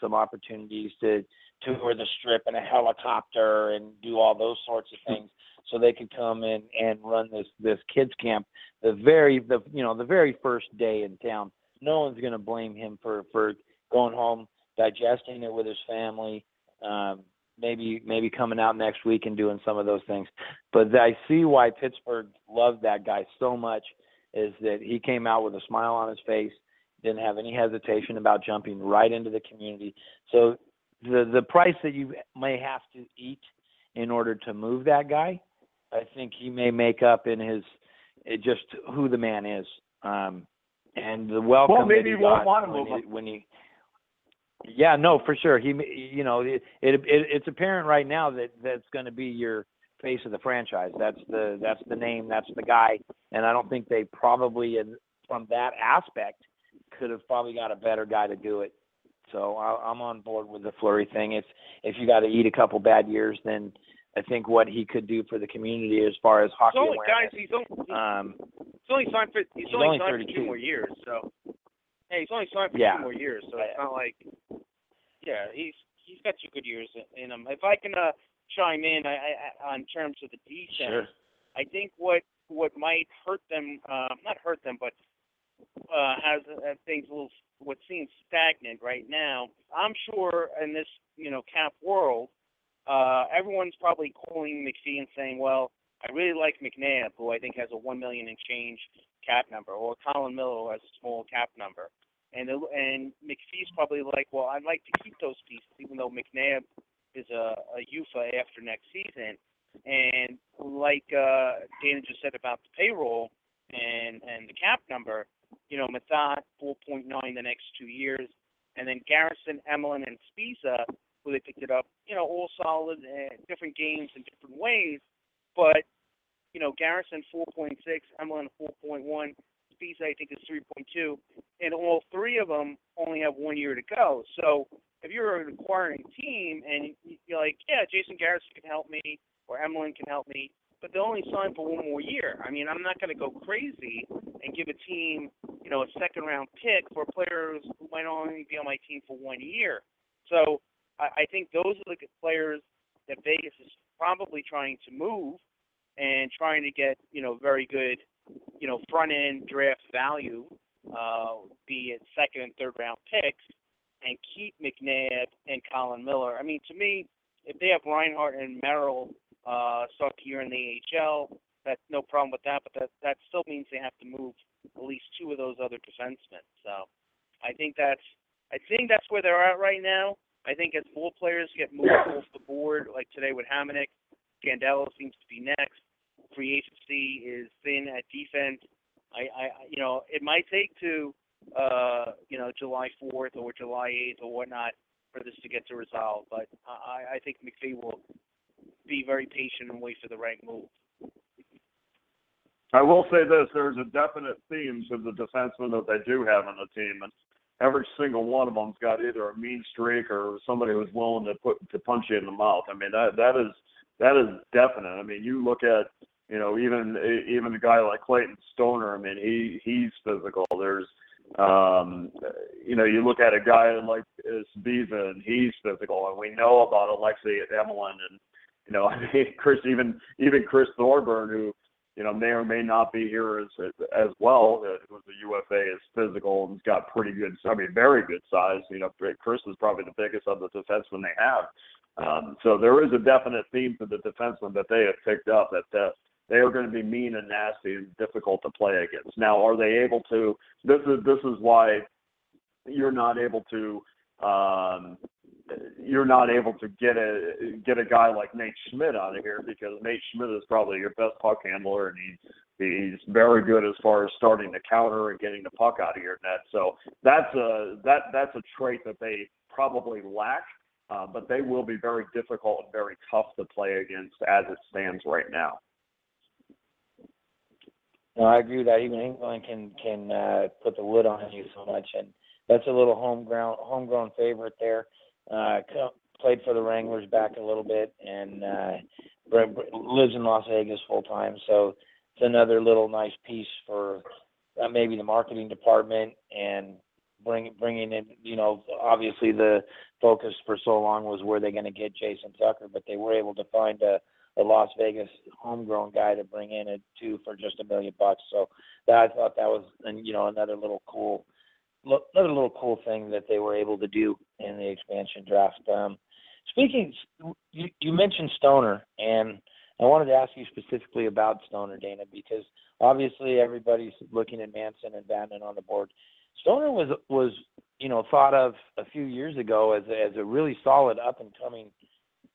some opportunities to tour the strip in a helicopter and do all those sorts of things so they could come in and run this this kids camp the very the you know the very first day in town no one's going to blame him for for going home digesting it with his family um maybe maybe coming out next week and doing some of those things. But i see why pittsburgh loved that guy so much is that he came out with a smile on his face didn't have any hesitation about jumping right into the community. So the the price that you may have to eat in order to move that guy, I think he may make up in his it just who the man is. Um, and the welcome well, maybe he won't want to when, move he, when he yeah, no, for sure. He, you know, it, it, it it's apparent right now that that's going to be your face of the franchise. That's the that's the name. That's the guy. And I don't think they probably, from that aspect, could have probably got a better guy to do it. So I, I'm on board with the Fleury thing. If if you got to eat a couple bad years, then I think what he could do for the community as far as hockey he's only, awareness. guys, he's only, um, he's only signed for he's, he's only, only signed 32. for two more years. So Hey, he's only signed for Yeah. two more years, so it's not like. Yeah, he's he's got two good years in- him. If I can uh, chime in, I, I, on terms of the defense, Sure. I think what what might hurt them, uh, not hurt them, but uh, has uh, things a little what seems stagnant right now. I'm sure in this you know cap world, uh, everyone's probably calling McPhee and saying, well, I really like McNabb, who I think has a one million and change cap number, or Colin Miller, who has a small cap number. And and McPhee's probably like, well, I'd like to keep those pieces, even though McNabb is a, a UFA after next season. And like uh, Dana just said about the payroll and and the cap number, you know, Methot 4.9 the next two years, and then Garrison, Emelin, and Sbisa, who they picked it up, you know, all solid, uh, different games in different ways, but you know, Garrison 4.6, Emelin 4.1, Sbisa I think is 3.2, and all three of them only have one year to go. So if you're an acquiring team and you're like, yeah, Jason Garrison can help me or Emelin can help me, but they'll only sign for one more year. I mean, I'm not going to go crazy and give a team, you know, a second round pick for players who might only be on my team for one year. So I, I think those are the players that Vegas is probably trying to move and trying to get, you know, very good, you know, front end draft value, uh, be it second and third round picks, and keep McNabb and Colin Miller. I mean, to me, if they have Reinhart and Merrill uh, the year in the AHL, that's no problem with that. But that that still means they have to move at least two of those other defensemen. So I think that's I think that's where they're at right now. I think as more players get moved off the board, like today with Hamonic, Scandella seems to be next. Free agency is thin at defense. I, I you know, it might take to uh, you know, July fourth or July eighth or whatnot for this to get to resolve. But I, I think McPhee will be very patient and wait for the right move. I will say this: there's a definite theme to the defensemen that they do have on the team, and every single one of them's got either a mean streak or somebody who's willing to put to punch you in the mouth. I mean, that that is that is definite. I mean, you look at you know even even a guy like Clayton Stoner. I mean, he he's physical. There's um, you know, you look at a guy like Sbisa and he's physical, and we know about Alexei Emelin and you know, I mean, Chris even even Chris Thorburn, who you know may or may not be here as as well, uh, was a UFA, is physical and's got pretty good, I mean, very good size. You know, Chris is probably the biggest of the defensemen they have. Um, so there is a definite theme to the defensemen that they have picked up that uh, they are going to be mean and nasty and difficult to play against. Now, are they able to? This is this is why you're not able to. Um, you're not able to get a get a guy like Nate Schmidt out of here because Nate Schmidt is probably your best puck handler and he's he's very good as far as starting the counter and getting the puck out of your net. So that's a that that's a trait that they probably lack. Uh, but they will be very difficult and very tough to play against as it stands right now. No, I agree with that. Even Engelland can can uh, put the wood on you so much, and that's a little homegrown homegrown favorite there. Uh, played for the Wranglers back a little bit, and uh, lives in Las Vegas full time. So it's another little nice piece for uh, maybe the marketing department and bring bringing in. You know, obviously the focus for so long was where they're going to get Jason Tucker, but they were able to find a a Las Vegas homegrown guy to bring in at two for just a million bucks. So that I thought that was, and you know, another little cool, another little cool thing that they were able to do in the expansion draft. Um, speaking, you, you mentioned Stoner, and I wanted to ask you specifically about Stoner, Dana, because obviously everybody's looking at Manson and Vatanen on the board. Stoner was was you know thought of a few years ago as a, as a really solid up and coming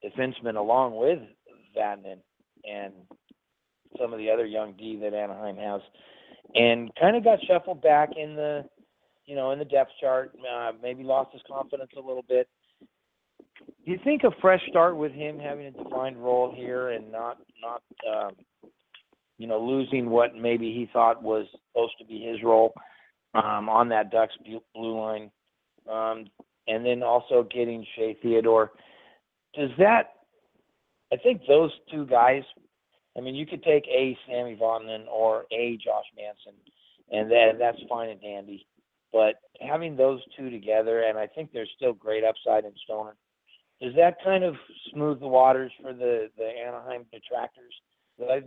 defenseman along with Vatanen and some of the other young D that Anaheim has, and kind of got shuffled back in the, you know, in the depth chart. Uh, maybe lost his confidence a little bit. Do you think a fresh start with him having a defined role here and not not um, you know losing what maybe he thought was supposed to be his role um, on that Ducks blue line, um, and then also getting Shea Theodore? Does that I think those two guys. I mean, you could take a Sammy Vatanen or a Josh Manson, and then that's fine and dandy. But having those two together, and I think there's still great upside in Stoner. Does that kind of smooth the waters for the the Anaheim detractors?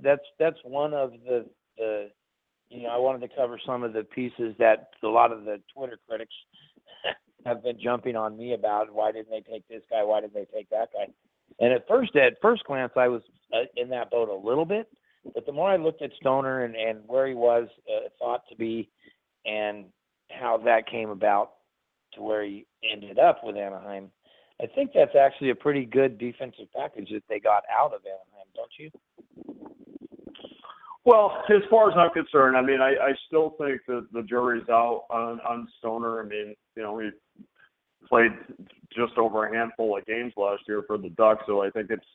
That's that's one of the the you know I wanted to cover some of the pieces that a lot of the Twitter critics have been jumping on me about. Why didn't they take this guy? Why didn't they take that guy? And at first, at first glance, I was uh, in that boat a little bit. But the more I looked at Stoner and, and where he was uh, thought to be, and how that came about to where he ended up with Anaheim, I think that's actually a pretty good defensive package that they got out of Anaheim, don't you? Well, as far as I'm concerned, I mean, I, I still think that the jury's out on, on Stoner. I mean, you know, he played just over a handful of games last year for the Ducks, so I think it's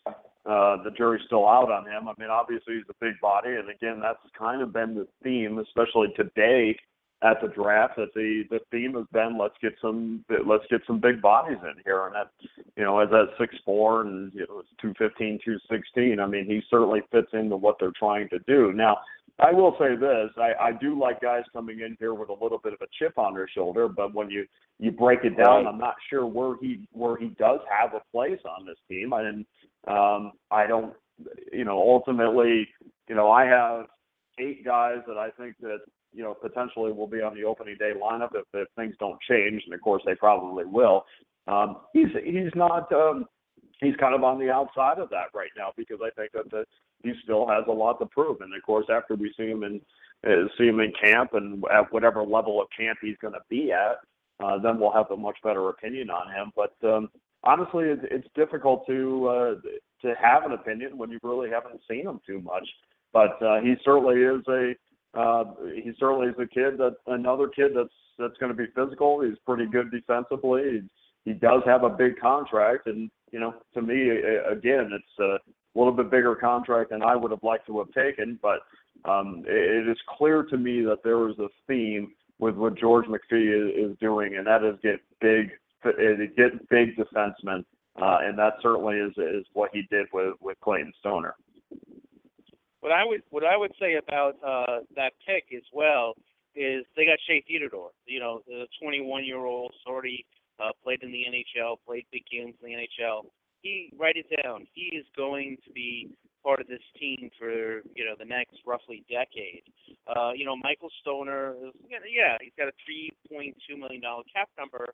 uh, the jury's still out on him. I mean, obviously he's a big body, and again, that's kind of been the theme, especially today at the draft. That the the theme has been let's get some let's get some big bodies in here, and that you know as that six four and you know two fifteen, two sixteen. I mean, he certainly fits into what they're trying to do now. I will say this: I, I do like guys coming in here with a little bit of a chip on their shoulder, but when you you break it down, I'm not sure where he where he does have a place on this team. I um, I don't, you know, ultimately, you know, I have eight guys that I think that you know potentially will be on the opening day lineup if, if things don't change, and of course they probably will. Um, he's he's not. Um, he's kind of on the outside of that right now because I think that the, he still has a lot to prove. And of course, after we see him in uh, see him in camp and at whatever level of camp he's going to be at, uh, then we'll have a much better opinion on him. But um, honestly, it's, it's difficult to uh, to have an opinion when you really haven't seen him too much. But uh, he certainly is a uh, he certainly is a kid that another kid that's that's going to be physical. He's pretty good defensively. He, he does have a big contract, and you know, to me, again, it's a little bit bigger contract than I would have liked to have taken. But um, it is clear to me that there is a theme with what George McPhee is, is doing, and that is get big, get big defensemen, uh, and that certainly is is what he did with with Clayton Stoner. What I would what I would say about uh, that pick as well is they got Shea Theodore. You know, the 21 year old already uh, played in the NHL, played big games in the NHL. He write it down. He is going to be part of this team for you know the next roughly decade. Uh, you know, Michael Stoner, yeah, he's got a 3.2 million dollar cap number.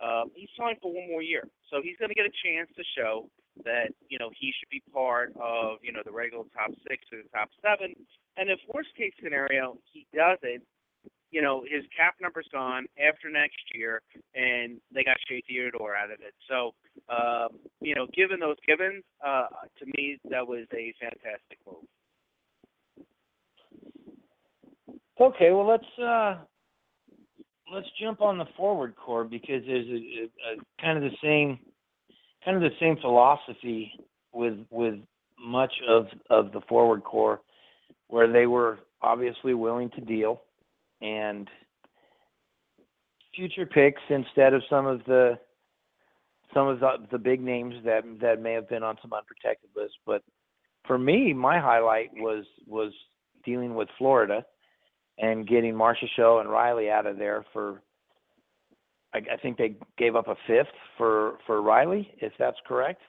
Uh, he's signed for one more year, so he's going to get a chance to show that you know he should be part of you know the regular top six or the top seven. And if worst case scenario he doesn't, you know, his cap number's gone after next year, and they got Shea Theodore out of it. So, um, you know, given those givens, uh, to me, that was a fantastic move. Okay, well let's uh, let's jump on the forward core because there's a, a, a kind of the same kind of the same philosophy with with much of of the forward core where they were obviously willing to deal and future picks instead of some of the some of the, the big names that that may have been on some unprotected lists. But for me, my highlight was was dealing with Florida and getting Marchessault and Reilly out of there for. I, I think they gave up a fifth for for Reilly, if that's correct.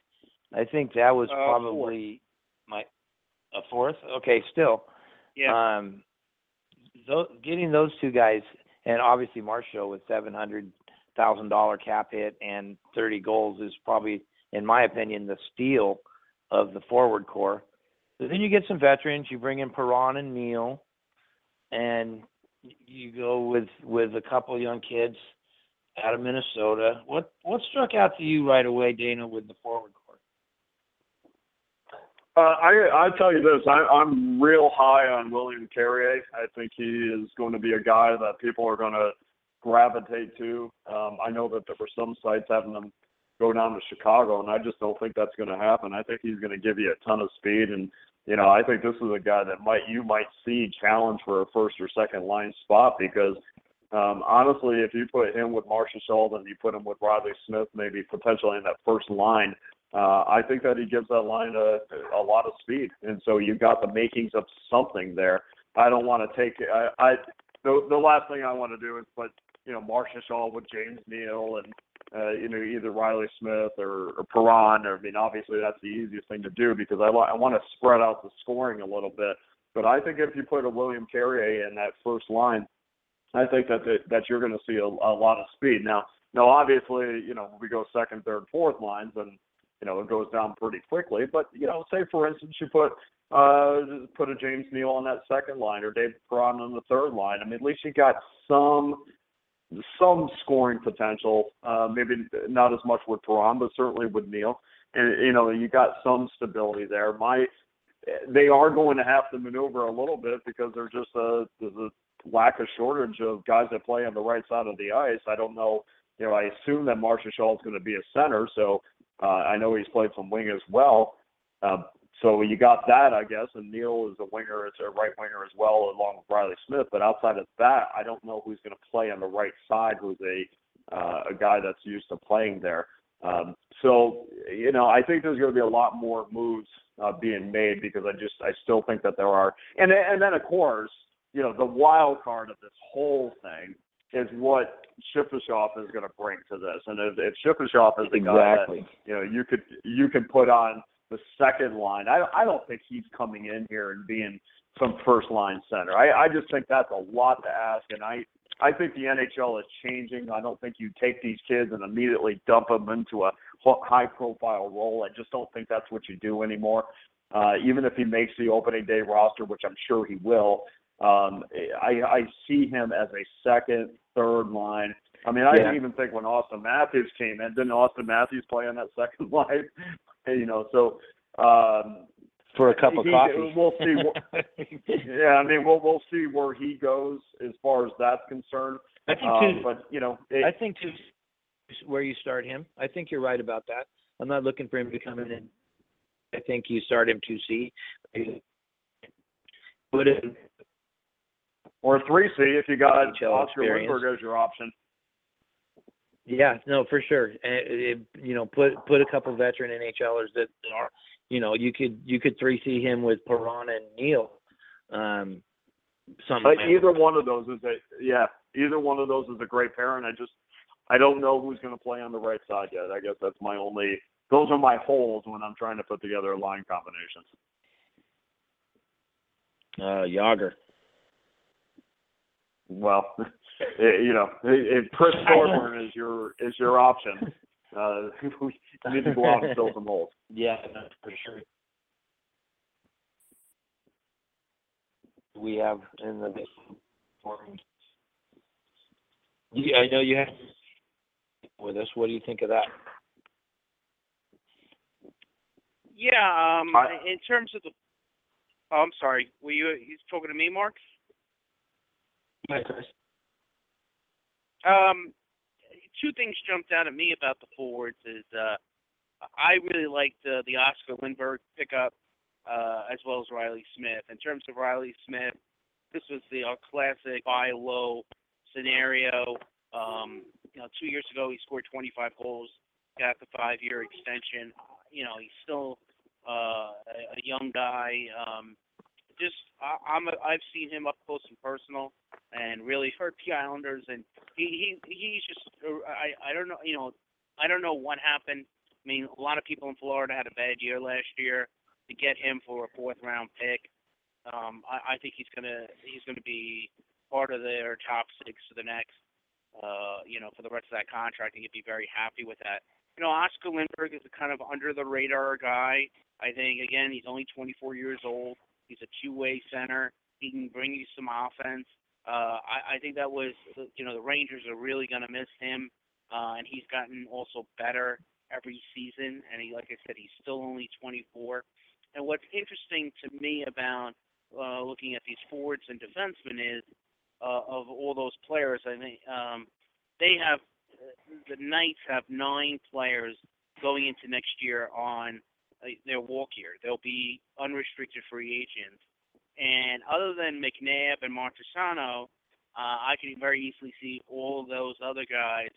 I think that was uh, probably my a fourth. Okay, still. Yeah. Um, those, getting those two guys, and obviously Marchessault with seven hundred thousand dollar cap hit and thirty goals is probably, in my opinion, the steal of the forward core. But then you get some veterans. You bring in Perron and Neal, and you go with with a couple young kids out of Minnesota. What what struck out to you right away, Dana, with the forward uh, I I tell you this, I, I'm real high on William Carrier. I think he is going to be a guy that people are going to gravitate to. Um, I know that there were some sites having them go down to Chicago, and I just don't think that's going to happen. I think he's going to give you a ton of speed, and you know I think this is a guy that might you might see challenge for a first or second line spot because um, honestly, if you put him with Marchessault Sheldon, you put him with Reilly Smith, maybe potentially in that first line, uh, I think that he gives that line a, a lot of speed, and so you've got the makings of something there. I don't want to take I, I the, the last thing I want to do is put you know Marchessault with James Neal and uh, you know either Reilly Smith or, or Perron. Or, I mean, obviously that's the easiest thing to do because I I want to spread out the scoring a little bit. But I think if you put a William Carrier in that first line, I think that that, that you're going to see a, a lot of speed. Now, now obviously, you know, we go second, third, fourth lines, and you know it goes down pretty quickly. But you know, say for instance, you put uh, put a James Neal on that second line or David Perron on the third line. I mean, at least you got some some scoring potential. Uh, maybe not as much with Perron, but certainly with Neal. And you know, you got some stability there. My they are going to have to maneuver a little bit because there's just a there's a lack of shortage of guys that play on the right side of the ice. I don't know. You know, I assume that Marchessault is going to be a center, so uh, I know he's played some wing as well. Uh, so you got that, I guess, and Neal is a winger, it's a right winger as well, along with Reilly Smith. But outside of that, I don't know who's going to play on the right side, who's a uh, a guy that's used to playing there. Um, so you know, I think there's going to be a lot more moves uh, being made because I just I still think that there are, and and then of course, you know, the wild card of this whole thing is what Shipachyov is going to bring to this, and if, if Shipachyov is the exactly. guy that you know you could you can put on the second line. I I don't think he's coming in here and being some first line center. I I just think that's a lot to ask, and I I think the NHL is changing. I don't think you take these kids and immediately dump them into a high profile role. I just don't think that's what you do anymore. Uh, even if he makes the opening day roster, which I'm sure he will, um, I, I see him as a second, third line. I mean, I Yeah. Didn't even think when Auston Matthews came in, didn't Auston Matthews play on that second line? you know, so um, For a cup of he- coffee. We'll see. wh- yeah, I mean, we'll we'll see where he goes as far as that's concerned. I think Um, too. but you know, it, I think too, where you start him. I think you're right about that. I'm not looking for him to come in and. I think you start him to see. Put it. Or three C if you got NHL Oscar experience. Lindberg as your option. Yeah, no, for sure. And it, it, you know, put put a couple veteran NHLers that are, you know, you could you could three C him with Perron and Neal. Um, like either one of those is a yeah, either one of those is a great pair, and I just I don't know who's going to play on the right side yet. I guess that's my only. Those are my holes when I'm trying to put together line combinations. uh, Jagr. Well, you know, if Chris Thorburn is your is your option, uh, you need to go out and fill some holes. Yeah, no, for sure. We have in the forum. You, I know you have with us. What do you think of that? Yeah, um, I- in terms of the. Oh, I'm sorry. Were you you talking to me, Mark? Yeah, Chris. Um, two things jumped out at me about the forwards is uh, I really liked uh, the Oscar Lindberg pickup uh, as well as Reilly Smith. In terms of Reilly Smith, this was the classic buy low scenario. Um, you know, two years ago he scored 25 goals, got the five-year extension. You know, he's still a young guy. Just I, I'm a, I've seen him up close and personal, and really hurt the Islanders. And he he he's just I I don't know you know I don't know what happened. I mean, a lot of people in Florida had a bad year last year. To get him for a fourth round pick, um, I, I think he's gonna he's gonna be part of their top six for the next uh, you know for the rest of that contract, and he'd be very happy with that. You know, Oscar Lindberg is a kind of under the radar guy. I think again he's only 24 years old. He's a two-way center. He can bring you some offense. Uh, I, I think that was, you know, the Rangers are really going to miss him, uh, and he's gotten also better every season. And he, like I said, he's still only 24. And what's interesting to me about uh, looking at these forwards and defensemen is, uh, of all those players, I think um, they have the Knights have nine players going into next year on uh, their walk year. They'll be unrestricted free agents. And other than McNabb and Montesano, uh, I can very easily see all those other guys,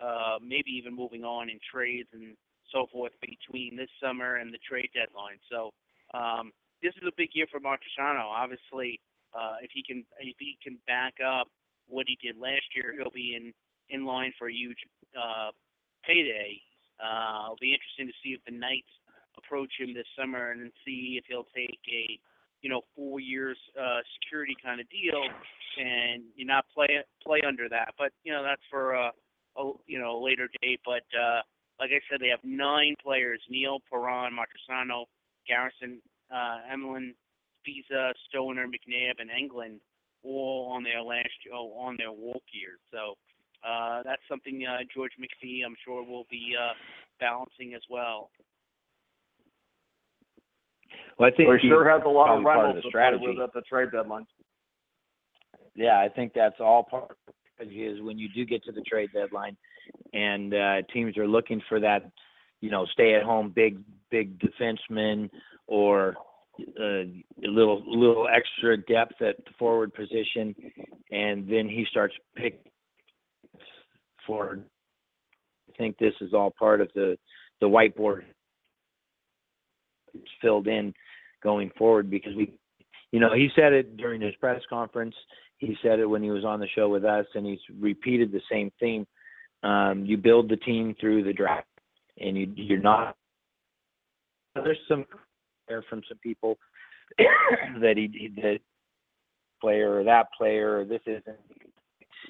uh, maybe even moving on in trades and so forth between this summer and the trade deadline. So um, this is a big year for Montesano. Obviously, uh, if he can if he can back up what he did last year, he'll be in in line for a huge uh, payday. Uh, it'll be interesting to see if the Knights approach him this summer and see if he'll take a you know four years uh, security kind of deal and you not play play under that. But you know that's for a, a you know a later date. But uh, like I said, they have nine players: Neal, Perron, Marchessault, Garrison, uh, Emelin, Sbisa, Stoner, McNabb, and Engelland, all on their last oh, on their walk year. So uh, that's something uh, George McPhee, I'm sure, will be uh, balancing as well. Well, I think he- sure has a lot of part of the strategy. at the trade deadline. yeah, I think that's all part of the strategy is when you do get to the trade deadline and uh teams are looking for that, you know, stay at home big big defenseman or uh, a little little extra depth at the forward position and then he starts pick for I think this is all part of the the whiteboard filled in going forward because we you know, he said it during his press conference. He said it when he was on the show with us, and he's repeated the same theme. Um, you build the team through the draft, and you you're not. There's some there from some people that he that player or that player or this isn't.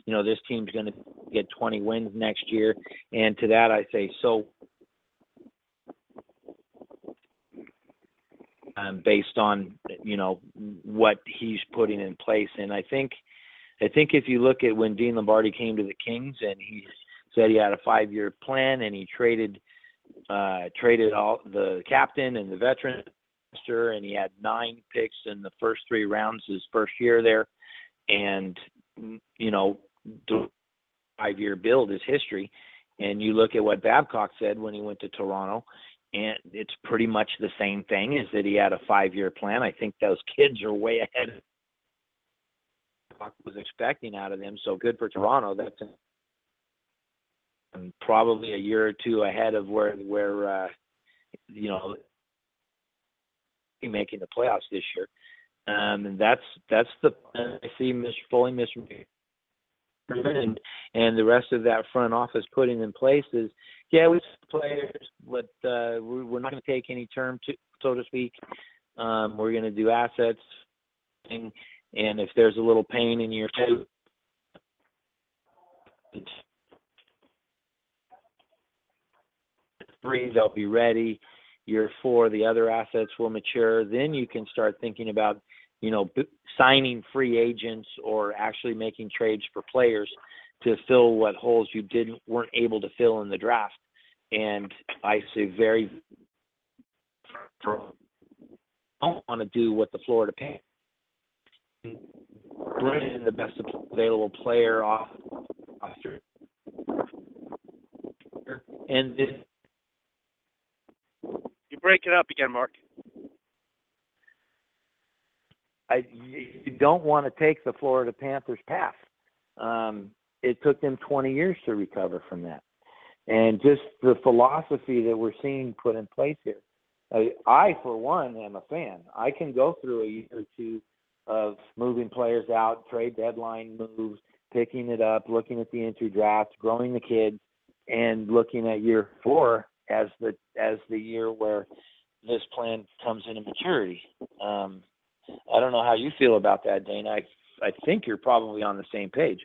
You know, this team's going to get 20 wins next year, and to that I say so. Um, based on you know what he's putting in place. And I think I think if you look at when Dean Lombardi came to the Kings and he said he had a five year plan and he traded uh, traded all the captain and the veteran and he had nine picks in the first three rounds his first year there, and you know the five year build is history. And you look at what Babcock said when he went to Toronto, and it's pretty much the same thing is that he had a five year plan. I think those kids are way ahead of what was expecting out of them. So good for toronto. That's um, probably a year or two ahead of where where uh you know making the playoffs this year. Um and that's that's the i see mr fully mr and and the rest of that front office putting in place is yeah, we players, but uh, we- we're not going to take any term, to, so to speak. Um, we're going to do assets, and and if there's a little pain in year two, three they'll be ready. Year four, the other assets will mature. Then you can start thinking about, you know, b- signing free agents or actually making trades for players to fill what holes you didn't weren't able to fill in the draft. And I say very don't want to do what the Florida Panthers bring in the best available player off roster. And then You break it up again, Mark. I, you don't want to take the Florida Panthers path. Um, it took them 20 years to recover from that. And just the philosophy that we're seeing put in place here. I, I, for one, am a fan. I can go through a year or two of moving players out, trade deadline moves, picking it up, looking at the entry draft, growing the kids, and looking at year four as the as the year where this plan comes into maturity. Um, I don't know how you feel about that, Dana. I I think you're probably on the same page.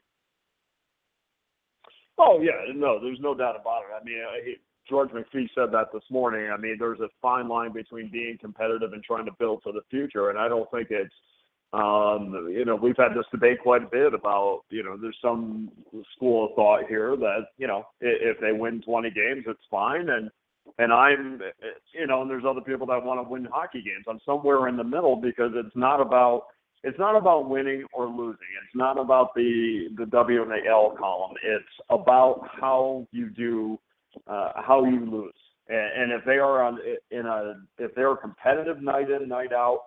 Oh yeah, no, there's no doubt about it. I mean, I, George McPhee said that this morning. I mean, there's a fine line between being competitive and trying to build for the future, and I don't think it's. Um, you know, we've had this debate quite a bit about, you know, there's some school of thought here that, you know, if, if they win 20 games, it's fine. And, and I'm, you know, and there's other people that want to win hockey games. I'm somewhere in the middle because it's not about, it's not about winning or losing. It's not about the the W and the L column. It's about how you do, uh, how you lose. And, and if they are on in a if they're competitive night in night out,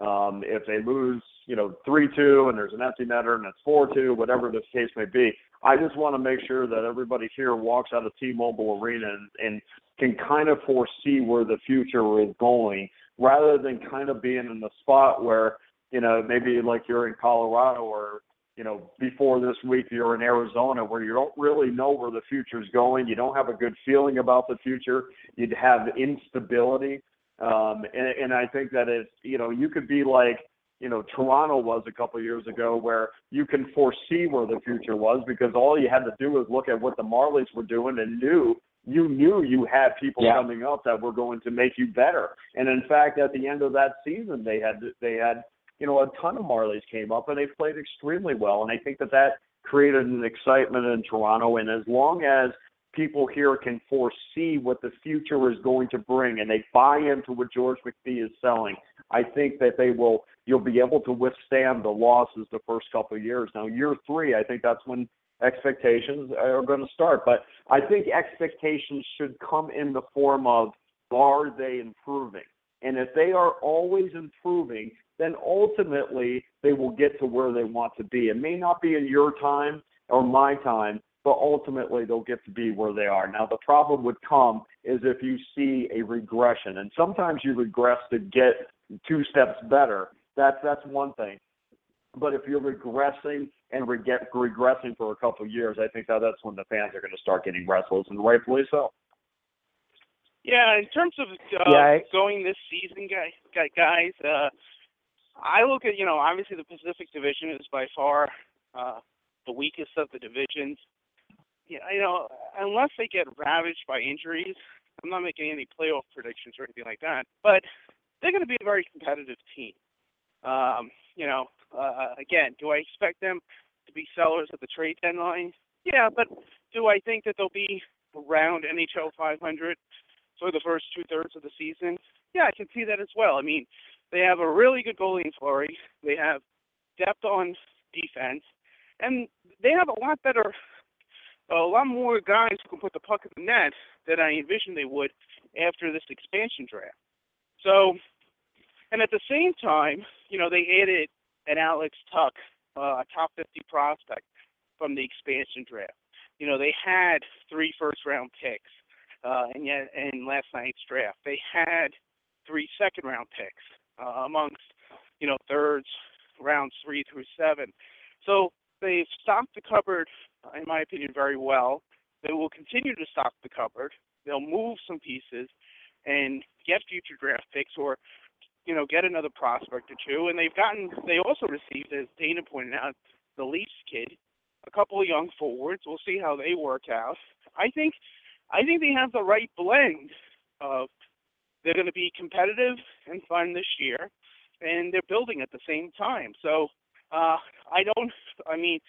um, if they lose, you know, three two and there's an empty netter and it's four two, whatever the case may be, I just want to make sure that everybody here walks out of T-Mobile Arena and, and can kind of foresee where the future is going, rather than kind of being in the spot where you know maybe like you're in Colorado or you know, before this week you're in Arizona where you don't really know where the future's going. You don't have a good feeling about the future. You'd have instability. Um, and, and I think that it's, you know, you could be like, you know, Toronto was a couple of years ago where you can foresee where the future was because all you had to do was look at what the Marlies were doing and knew you knew you had people Yeah. coming up that were going to make you better. And in fact, at the end of that season, they had they had you know a ton of Marlies came up and they played extremely well. And I think that that created an excitement in Toronto. And as long as people here can foresee what the future is going to bring and they buy into what George McPhee is selling, I think that they will. You'll be able to withstand the losses the first couple of years. Now, year three, I think that's when expectations are going to start. But I think expectations should come in the form of are they improving? And if they are always improving, then ultimately they will get to where they want to be. It may not be in your time or my time, but ultimately they'll get to be where they are. Now, the problem would come is if you see a regression, and sometimes you regress to get two steps better. That's that's one thing. But if you're regressing and re- regressing for a couple of years, I think that that's when the fans are going to start getting restless, and rightfully so. Yeah, in terms of uh, Yeah, I- going this season, guy, guy, guys, uh, I look at you know obviously the Pacific Division is by far uh, the weakest of the divisions. Yeah, you know unless they get ravaged by injuries, I'm not making any playoff predictions or anything like that. But they're going to be a very competitive team. Um, you know, uh, again, do I expect them to be sellers at the trade deadline? Yeah, but do I think that they'll be around NHL 500 for the first two thirds of the season? Yeah, I can see that as well. I mean, they have a really good goalie in Fleury. They have depth on defense, and they have a lot better, a lot more guys who can put the puck in the net than I envisioned they would after this expansion draft. So, and at the same time, you know, they added an Alex Tuch, uh, a top 50 prospect from the expansion draft. You know, they had three first round picks, uh, and yet in last night's draft, they had three second round picks uh, amongst, you know, thirds, rounds three through seven. So they've stocked the cupboard, in my opinion, very well. They will continue to stock the cupboard. They'll move some pieces and get future draft picks or you know, get another prospect or two. And they've gotten, they also received, as Dana pointed out, the Leafs kid, a couple of young forwards. We'll see how they work out. I think, I think they have the right blend of they're going to be competitive and fun this year, and they're building at the same time. So uh, I don't, I mean,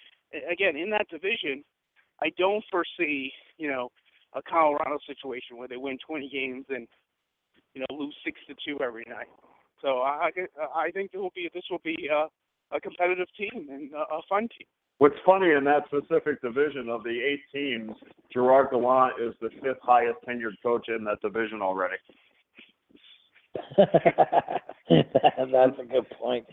again, in that division, I don't foresee, you know, a Colorado situation where they win 20 games and you know lose six to two every night. So I I think it will be this will be uh, a competitive team and uh, a fun team. What's funny in that specific division of the eight teams, Gerard Gallant is the fifth highest tenured coach in that division already. That's a good point.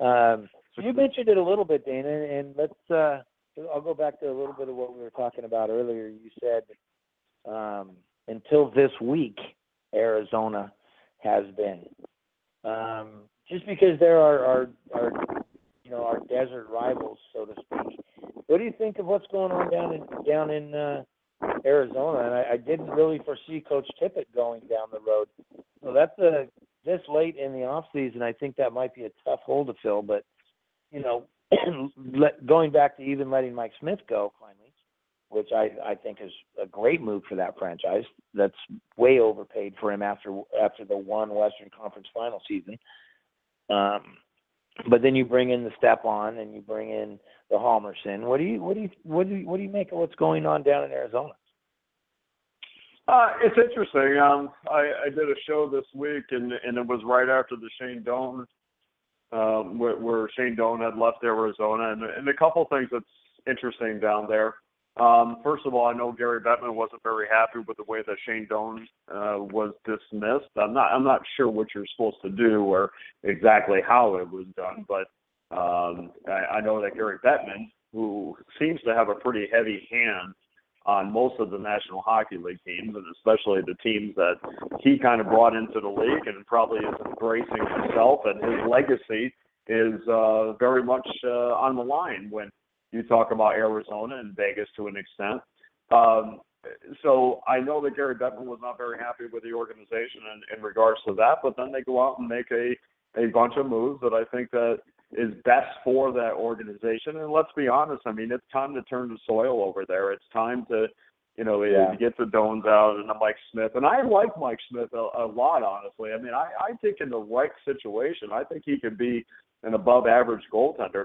Um, you mentioned it a little bit, Dana, and let's. Uh, I'll go back to a little bit of what we were talking about earlier. You said um, until this week, Arizona has been um, just because there are our, our you know our desert rivals, so to speak. What do you think of what's going on down in down in uh, Arizona? And I, I didn't really foresee Coach Tippett going down the road. So that's a this late in the off season. I think that might be a tough hole to fill. But you know, let, going back to even letting Mike Smith go finally, which I I think is a great move for that franchise. That's way overpaid for him after after the one Western Conference Final season. Um, but then you bring in the Stepan and you bring in the Hjalmarsson. What do you what do you what do you what do you make of what's going on down in Arizona? Uh, it's interesting. Um, I, I did a show this week, and and it was right after the Shane Doan, um, where, where Shane Doan had left Arizona, and, and a couple things that's interesting down there. Um, first of all, I know Gary Bettman wasn't very happy with the way that Shane Doan uh, was dismissed. I'm not I'm not sure what you're supposed to do or exactly how it was done, but um, I, I know that Gary Bettman, who seems to have a pretty heavy hand on most of the National Hockey League teams, and especially the teams that he kind of brought into the league, and probably is embracing himself, and his legacy is uh, very much uh, on the line when you talk about Arizona and Vegas to an extent. Um, so I know that Gary Bettman was not very happy with the organization in, in regards to that, but then they go out and make a a bunch of moves that I think that is best for that organization. And let's be honest, I mean, it's time to turn the soil over there. It's time to, you know, yeah. get the Doans out and the Mike Smith. And I like Mike Smith a, a lot, honestly. I mean, I, I think in the right situation, I think he could be an above average goaltender.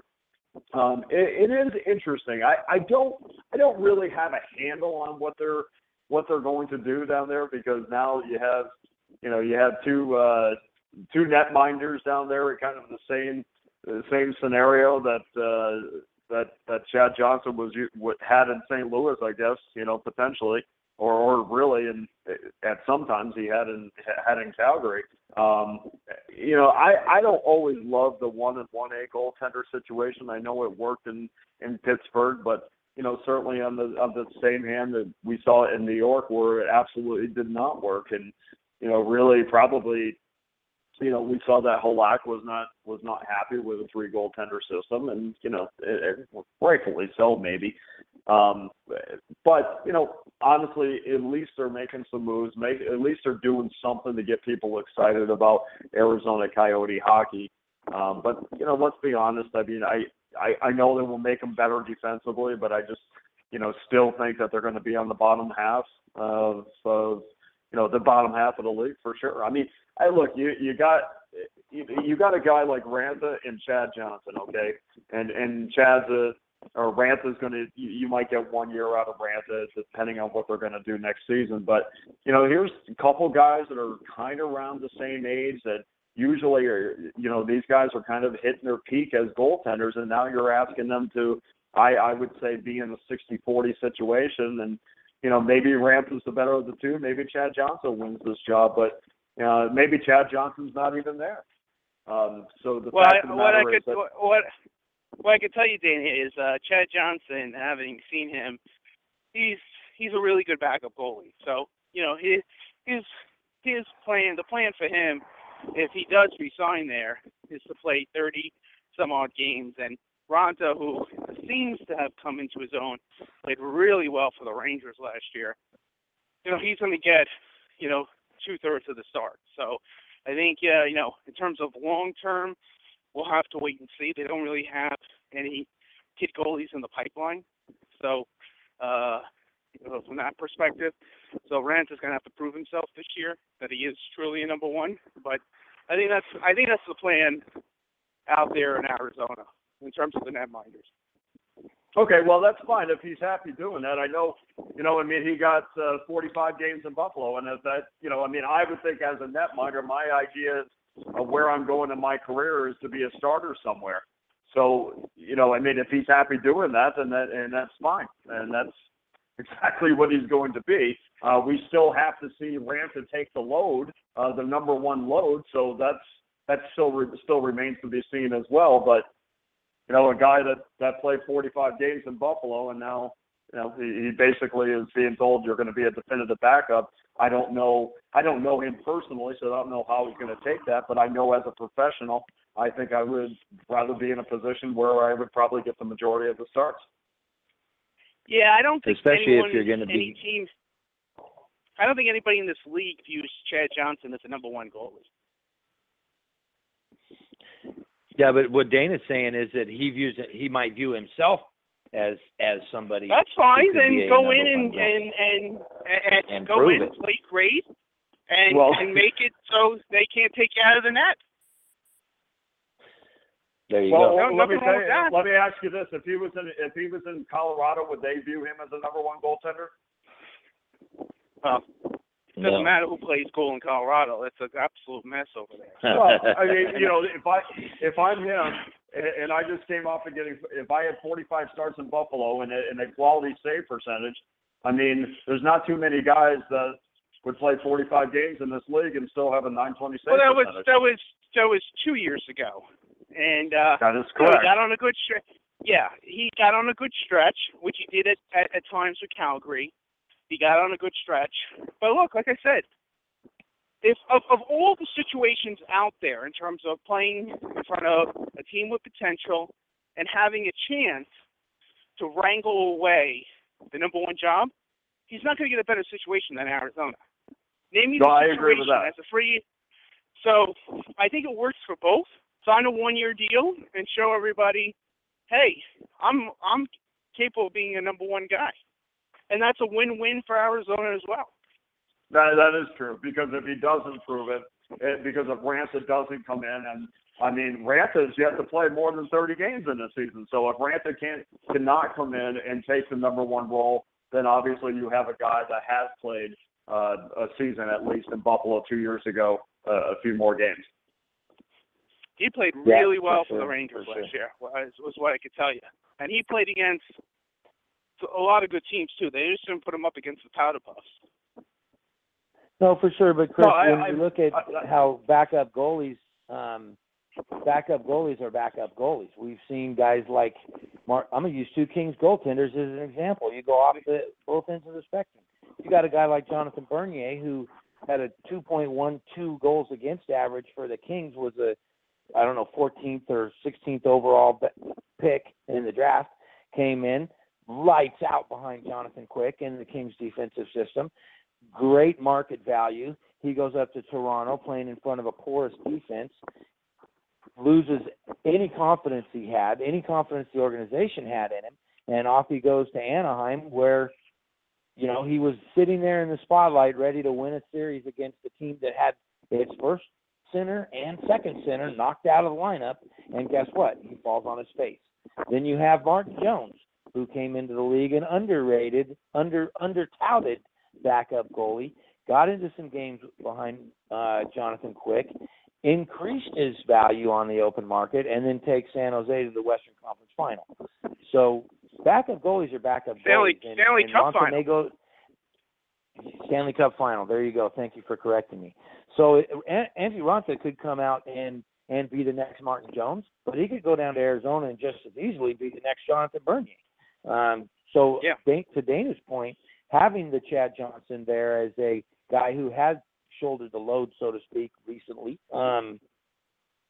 Um, it, it is interesting. I, I don't I don't really have a handle on what they're what they're going to do down there because now you have you know you have two uh, two net minders down there, kind of the same same scenario that uh, that that Chad Johnson was had in St. Louis, I guess you know potentially or or really and at sometimes he had in had in Calgary. Um, you know, I I don't always love the one and one A goaltender situation. I know it worked in in Pittsburgh, but you know certainly on the on the same hand that we saw in New York where it absolutely did not work, and you know really probably you know, we saw that Halak was not was not happy with a three goaltender system, and you know, it, it, rightfully so, maybe. Um, but you know, honestly, at least they're making some moves. Make at least they're doing something to get people excited about Arizona Coyote hockey. Um, but you know, let's be honest. I mean, I I, I know that will make them better defensively, but I just you know still think that they're going to be on the bottom half of of you know the bottom half of the league for sure. I mean, I look you you got you, you got a guy like Raanta and Chad Johnson, okay, and and Chad's a or Raanta's going to you, you might get one year out of Raanta depending on what they're going to do next season. But you know, here's a couple guys that are kind of around the same age that usually are you know these guys are kind of hitting their peak as goaltenders, and now you're asking them to I I would say be in a 60-40 situation and you know, maybe Raanta's the better of the two. Maybe Chad Johnson wins this job, but uh, maybe Chad Johnson's not even there. Um, so the well, fact I, of the what I could that, what what I could tell you, Danny, is uh, Chad Johnson. Having seen him, he's he's a really good backup goalie. So you know his his his plan, the plan for him, if he does resign there, is to play 30 some odd games and Raanta, who seems to have come into his own, played really well for the Rangers last year. You know, he's going to get, you know, two thirds of the start. So I think, yeah, you know, in terms of long term, we'll have to wait and see. They don't really have any kid goalies in the pipeline. So, uh, you know, from that perspective, so Raanta is going to have to prove himself this year that he is truly a number one. But I think that's I think that's the plan out there in Arizona in terms of the netminders. Okay, well that's fine if he's happy doing that. I know, you know, I mean he got uh, 45 games in Buffalo, and if that, you know, I mean I would think as a netminder, my idea of where I'm going in my career is to be a starter somewhere. So, you know, I mean if he's happy doing that, then that and that's fine, and that's exactly what he's going to be. Uh, we still have to see Raanta take the load, uh, the number one load. So that's that still re- still remains to be seen as well. But you know, a guy that that played 45 games in Buffalo and now, you know, he, he basically is being told you're going to be a definitive backup. I don't know. I don't know him personally, so I don't know how he's going to take that. But I know as a professional, I think I would rather be in a position where I would probably get the majority of the starts. Yeah, I don't think especially anyone, if you're going to any be. team. I don't think anybody in this league views Chad Johnson as the number one goalie. Yeah, but what Dana's saying is that he views it, he might view himself as as somebody. That's fine. could Then go in and and and, and, And go in, it. play great, and Well- and make it so they can't take you out of the net. there you Well, go. No, let me tell you, that. let me ask you this: if he was in if he was in Colorado, would they view him as a number one goaltender? Well, it doesn't No. matter who plays goal in Colorado. It's an absolute mess over there. well, I mean, you know, if I if I'm him and, I just came off of getting if I had 45 starts in Buffalo and a, and a quality save percentage, I mean, there's not too many guys that would play 45 games in this league and still have a 920 save Well, that was that was that was two years ago, and uh, that is correct. he got on a good stretch. Yeah, he got on a good stretch, which he did at, at at times with Calgary. He got on a good stretch, but look, like I said, if of of all the situations out there in terms of playing in front of a team with potential and having a chance to wrangle away the number one job, he's not going to get a better situation than Arizona. Name me No, the situation agree with that. as a free. So I think it works for both. Sign a one-year deal and show everybody, hey, I'm I'm capable of being a number one guy, and that's a win-win for Arizona as well. That that is true because if he doesn't prove it, it because if Raanta doesn't come in and I mean Raanta's yet to play more than 30 games in this season. So if Raanta can't cannot come in and take the number one role, then obviously you have a guy that has played uh, a season at least in Buffalo two years ago, uh, a few more games. He played really for well for, sure, the Rangers for last year. Was, was what I could tell you, and he played against a lot of good teams too. They just didn't put them up against the Powder Puffs. No, for sure. But Chris, No, I- when I- you look at I- how backup goalies, um, backup goalies are backup goalies. We've seen guys like Mark. I'm gonna use two Kings goaltenders as an example. You go off the both ends of the spectrum. You got a guy like Jonathan Bernier who had a 2.12 goals against average for the Kings. Was a I don't know 14th or 16th overall pick in the draft. Came in lights out behind Jonathan Quick in the Kings defensive system great market value. He goes up to Toronto playing in front of a porous defense, loses any confidence he had, any confidence the organization had in him, and off he goes to Anaheim where you know, he was sitting there in the spotlight ready to win a series against a team that had its first center and second center knocked out of the lineup, and guess what? He falls on his face. Then you have Martin Jones, who came into the league an underrated, under under touted backup goalie, got into some games behind uh, Jonathan Quick, increased his value on the open market, and then takes San Jose to the Western Conference Final. So backup goalies are backup Stanley- goalies. and- Stanley and Cup final. Stanley Cup final. There you go. Thank you for correcting me. So An- Antti Raanta could come out and and be the next Martin Jones, but he could go down to Arizona and just as easily be the next Jonathan Bernier. Um, so Yeah. To Dana's point, having the Chad Johnson there as a guy who has shouldered the load, so to speak, recently, um,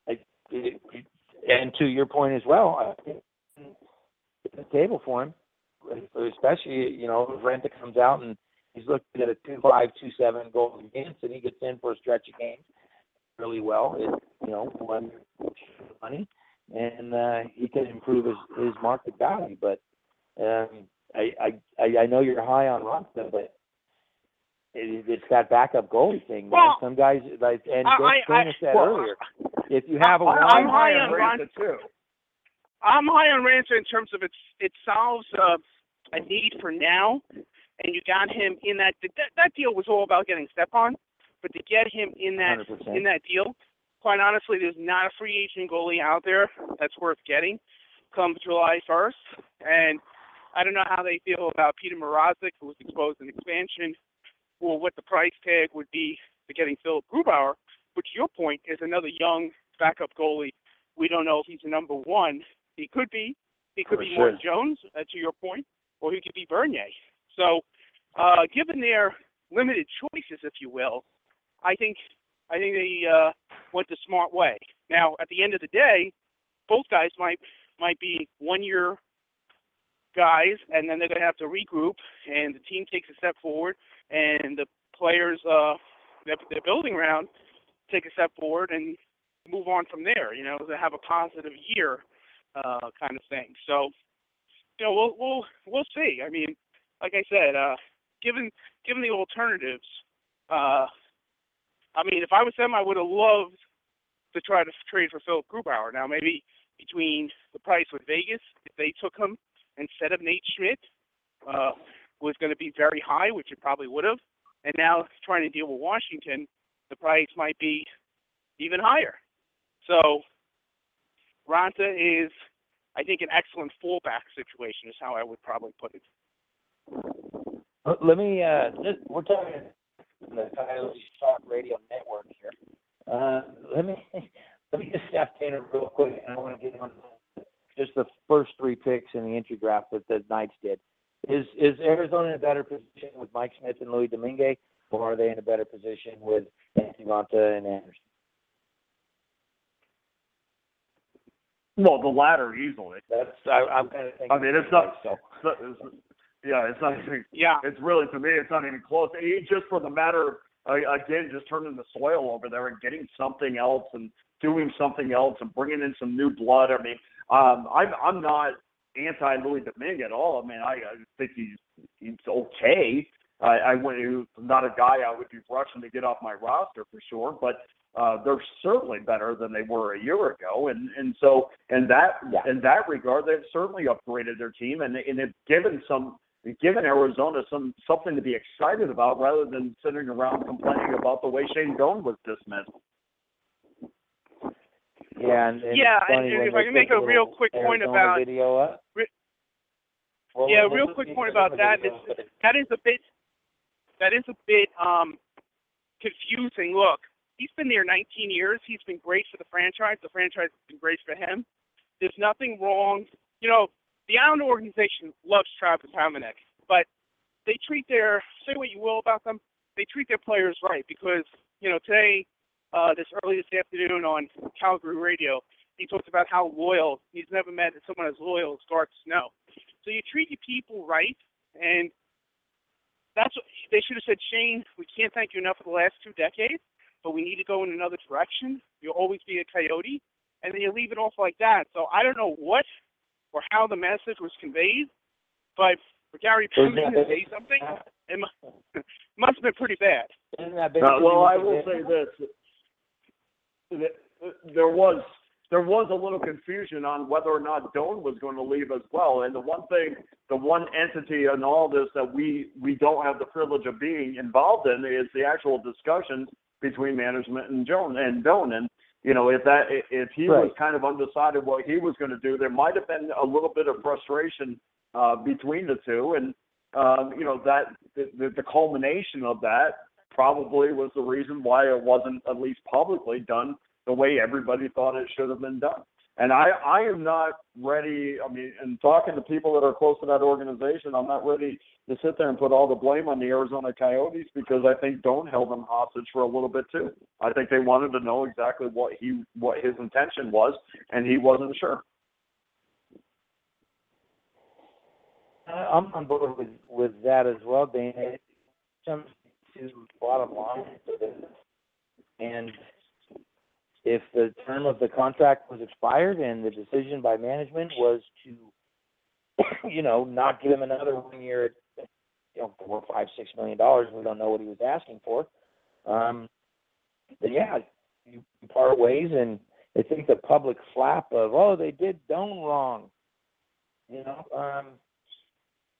I, it, and to your point as well, the table for him, especially you know if Raanta comes out and he's looking at a two five two seven goals against, and he gets in for a stretch of games really well. It you know one money, and uh, he can improve his his market value. But um, I, I I I know you're high on Raanta, but it, it's that backup goalie thing, man. Well, Some guys like and I- I- Dana said well, earlier, if you have a I- wide I'm high on Raanta too. I'm high on Raanta in terms of it's it solves uh, a need for now, and you got him in that that that deal was all about getting Stepan, but to get him in that 100%. in that deal, quite honestly, there's not a free agent goalie out there that's worth getting come July 1st, and I don't know how they feel about Peter Mrazek, who was exposed in expansion, or what the price tag would be for getting Philip Grubauer, which your point is another young backup goalie. We don't know if he's a number one. He could be. He could For be sure. Martin Jones, uh, to your point, or he could be Bernier. So, uh, given their limited choices, if you will, I think I think they uh, went the smart way. Now, at the end of the day, both guys might might be one year guys, and then they're going to have to regroup, and the team takes a step forward, and the players uh, that they're building around take a step forward and move on from there. You know, to have a positive year, uh, kind of thing. So, you know, we'll we'll we'll see. I mean, like I said, uh, given given the alternatives, uh, I mean, if I was them, I would have loved to try to trade for Philip Grubauer. Now, maybe between the price with Vegas, if they took him instead of Nate Schmidt, uh, was going to be very high, which it probably would have. And now trying to deal with Washington, the price might be even higher. So Raanta is, I think, an excellent fallback situation is how I would probably put it. Uh, Let me. Uh, this, we're talking the Coyotes Talk Radio Network here. Uh, let me let me just step in real quick, and I want to get on just the first three picks in the entry draft that the Knights did. Is is Arizona in a better position with Mike Smith and Louis Domingue, or are they in a better position with Anthony Monta and Anderson? Well, the latter easily. That's I, I'm kind of thinking. I mean, it's not. so. It's, it's, yeah, it's not even. Yeah. It's really to me, it's not even close. He, just for the matter, of uh, again, just turning the soil over there and getting something else and doing something else and bringing in some new blood. I mean, um, I'm I'm not anti Louis Domingue at all. I mean, I, I think he's he's okay. I, I wouldn't. He not a guy I would be rushing to get off my roster for sure, but uh, they're certainly better than they were a year ago, and and so in that Yeah. in that regard, they've certainly upgraded their team and and have given some given Arizona some something to be excited about rather than sitting around complaining about the way Shane Doan was dismissed. Yeah, and, and Yeah, and if I can make a real quick point about- video up. Re- Well, Yeah, real quick point about that is- that is a bit that is a bit um confusing. Look, he's been there 19 years. He's been great for the franchise. The franchise has been great for him. There's nothing wrong. You know, the Island organization loves Travis Hamonic, but they treat their say what you will about them. They treat their players right because you know today, uh, this early this afternoon on Calgary radio, he talked about how loyal he's never met someone as loyal as Garth Snow. So you treat your people right, and that's what they should have said. Shane, we can't thank you enough for the last two decades, but we need to go in another direction. You'll always be a coyote, and then you leave it off like that. So I don't know what or how the message was conveyed, but for Gary Isn't Payton to say something, it must have been pretty bad. Isn't that Uh, well, I will say this: that there was there was a little confusion on whether or not Doan was going to leave as well. And the one thing, the one entity in all this that we we don't have the privilege of being involved in is the actual discussions between management and Joan and Doan. And you know, if that if he was kind of undecided what he was going to do, there might have been a little bit of frustration uh, between the two. And um, you know that the, the culmination of that probably was the reason why it wasn't at least publicly done the way everybody thought it should have been done. And I, I am not ready. I mean, and talking to people that are close to that organization, I'm not ready to sit there and put all the blame on the Arizona Coyotes because I think Doan held them hostage for a little bit too. I think they wanted to know exactly what he, what his intention was, and he wasn't sure. I'm on board with with that as well, comes to bottom line. And if the term of the contract was expired and the decision by management was to, you know, not give him another one year at, you know, four, five, six million dollars, we don't know what he was asking for. Um, then yeah, you part ways, and I think the public flap of oh they did Doan wrong, you know. Um,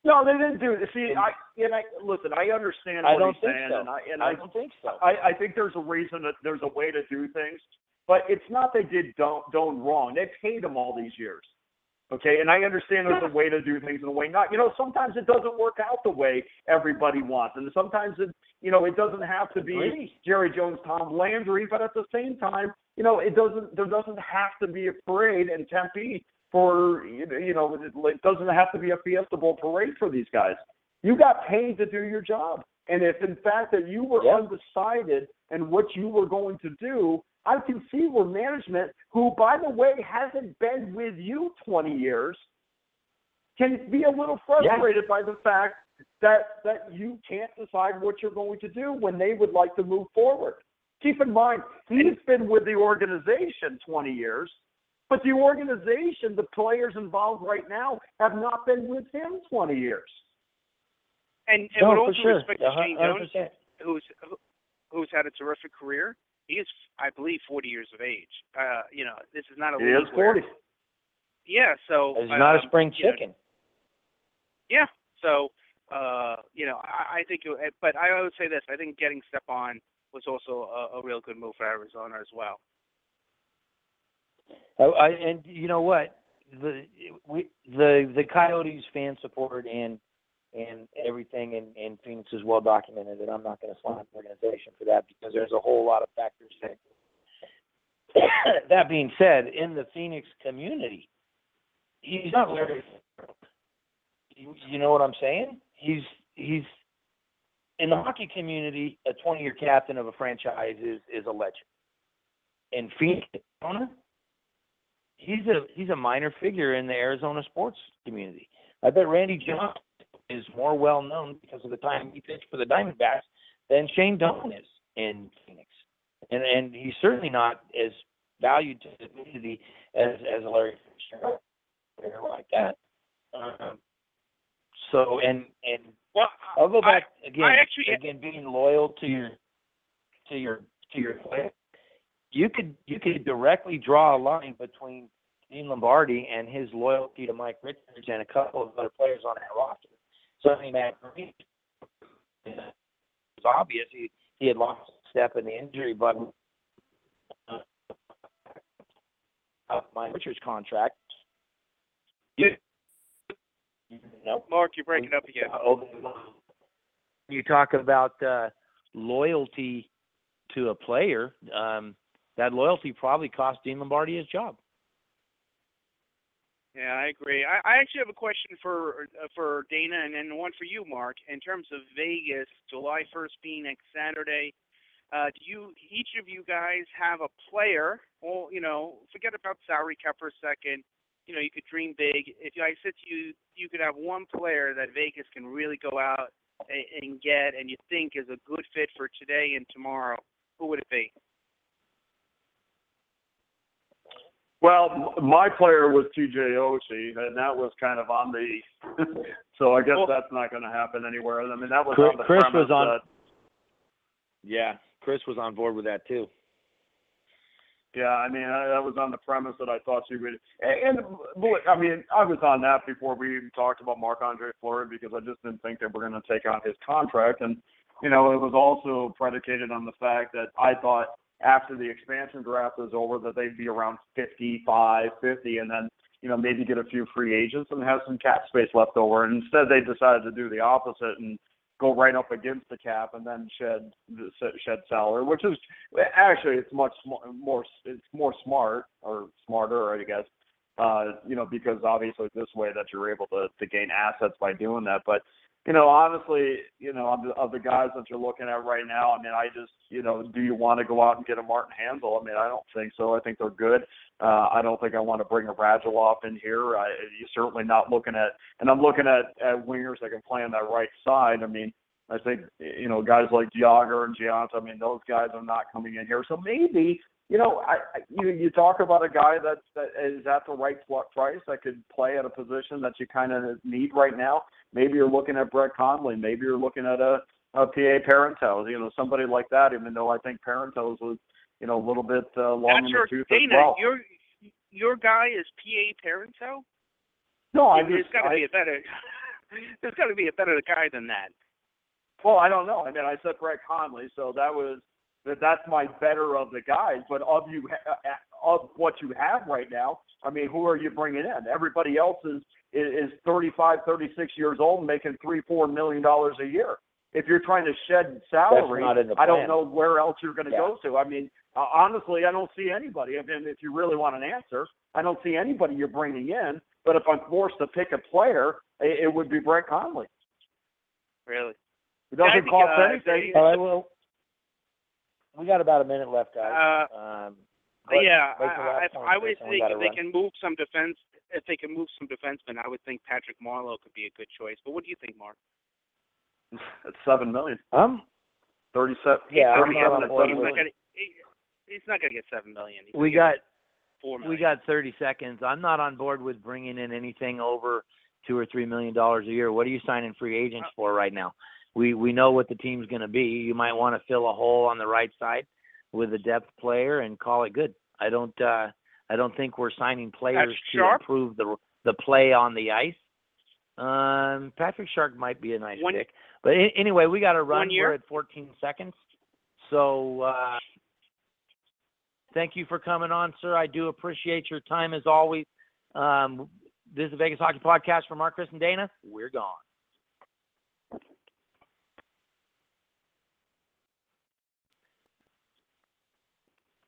No, they didn't do it. See, I and I listen. I understand what I don't he's think saying, so. and I and I I don't think so. I, I think there's a reason that there's a way to do things, but it's not they did don't don't wrong. They paid him all these years. Okay, and I understand there's a way to do things and a way not. You know, sometimes it doesn't work out the way everybody wants, and sometimes it, you know, it doesn't have to be. Jerry Jones, Tom Landry, but at the same time, you know, it doesn't. There doesn't have to be a parade in Tempe for you know, it it doesn't have to be a Fiesta Bowl parade for these guys. You got paid to do your job. And if in fact that you were Yeah. undecided and what you were going to do, I can see where management, who by the way hasn't been with you 20 years, can be a little frustrated by the fact that that you can't decide what you're going to do when they would like to move forward. Keep in mind, he's been with the organization 20 years, but the organization, the players involved right now, have not been with him 20 years. And, and no, with for all due sure. respect to Shane Jones, who's who's had a terrific career. He is, I believe, 40 years of age. Uh, you know, this is not a He league is where- 40. Yeah, so He's not a um, spring you know, chicken. yeah, so uh, you know, I, I think, it, but I would say this: I think getting Stepan was also a, a real good move for Arizona as well. Oh, I, and you know what? The we the the Coyotes fan support and and everything in, Phoenix is well documented, and I'm not going to slam the organization for that because there's a whole lot of factors that. that being said, in the Phoenix community, he's not very. You, you know what I'm saying? He's he's in the hockey community. A 20 year captain of a franchise is is a legend. In Phoenix, Arizona, he's a he's a minor figure in the Arizona sports community. I bet Randy Johnson is more well known because of the time he pitched for the Diamondbacks than Shane Doan is in Phoenix, and and he's certainly not as valued to the community as as a Larry Fitzgerald or like that. Um, so and and Well, I'll go back again. I actually- again, being loyal to your to your to your player. You could you could directly draw a line between Dean Lombardi and his loyalty to Mike Richards and a couple of other players on that roster. So I mean, Matt Greene, it's obvious he he had lost a step in the injury but Uh, Mike Richards' contract. You, you know, Mark, you're breaking up again. you talk about uh, loyalty to a player, um, that loyalty probably cost Dean Lombardi his job. Yeah, I agree. I, I actually have a question for uh, for Dana and then one for you, Mark. In terms of Vegas, July 1st being next Saturday, uh, do you each of you guys have a player? Well, you know, forget about salary cap for a second. You know, you could dream big. If I said to you, you could have one player that Vegas can really go out and, and get, and you think is a good fit for today and tomorrow. Who would it be? Well, my player was TJ Oshie, and that was kind of on the. so I guess Well- that's not going to happen anywhere. I mean, that was Chris- on the Chris premise was on- that Yeah, Chris was on board with that too. Yeah, I mean, I, that was on the premise that I thought you would. And, and look, I mean, I was on that before we even talked about Marc Andre Fleury because I just didn't think they were going to take on his contract. And, you know, it was also predicated on the fact that I thought after the expansion draft was over that they'd be around 55, 50, and then, you know, maybe get a few free agents and have some cap space left over. And instead, they decided to do the opposite and go right up against the cap and then shed shed salary, which is actually it's much more it's more smart or smarter, I guess. Uh, you know, because obviously this way that you're able to to gain assets by doing that. But you know, honestly, you know, of the, of the guys that you're looking at right now, I mean, I just, you know, do you want to go out and get a Martin Hanzal? I mean, I don't think so. I think they're good. Uh, I don't think I want to bring a Radulov in here. I, you're certainly not looking at, and I'm looking at, at wingers that can play on that right side. I mean, I think, you know, guys like Jagr and Gianta, I mean, those guys are not coming in here. So maybe, you know, I, I you you talk about a guy that's that is at the right price that could play at a position that you kind of need right now. Maybe you're looking at Brett Connolly. Maybe you're looking at a, a PA Parentos. You know, somebody like that. Even though I think Parentos was, you know, a little bit uh, long That's in your the tooth as Dana. well. Your your guy is PA Parenteau. no, I There's got to be a better. There's got to be a better guy than that. Well, I don't know. I mean, I said Brett Conley, so that was that. That's my better of the guys. But of you, uh, of what you have right now, I mean, who are you bringing in? Everybody else is is 35, 36 years old, making three, four million dollars a year. If you're trying to shed salary, not in the I don't know where else you're going to Yeah. go to. I mean, uh, honestly, I don't see anybody. I mean, if you really want an answer, I don't see anybody you're bringing in. But if I'm forced to pick a player, it, it would be Brett Connolly. Really. It doesn't cost uh, anything. they- All right, well, we got about a minute left, guys. Uh, um, but yeah, make the last I, point, I, I would think gotta if they run. can move some defense, if they can move some defensemen, I would think Patrick Marleau could be a good choice. But what do you think, Mark? It's seven million. Um, Thirty-seven. Yeah, I'm thirty-seven not on at board He's not gonna. He, he's not gonna get seven million. He's we got get four million. we got 30 seconds. I'm not on board with bringing in anything over two or three million dollars a year. What are you signing free agents for right now? We we know what the team's going to be. You might want to fill a hole on the right side with a depth player and call it good. I don't uh I don't think we're signing players to improve the the play on the ice. Um, Patrick Shark might be a nice One- pick, but anyway, we got to run. We're at 14 seconds, so uh, thank you for coming on, sir. I do appreciate your time as always. Um, this is the Vegas Hockey Podcast for Mark, Chris, and Dana. We're gone.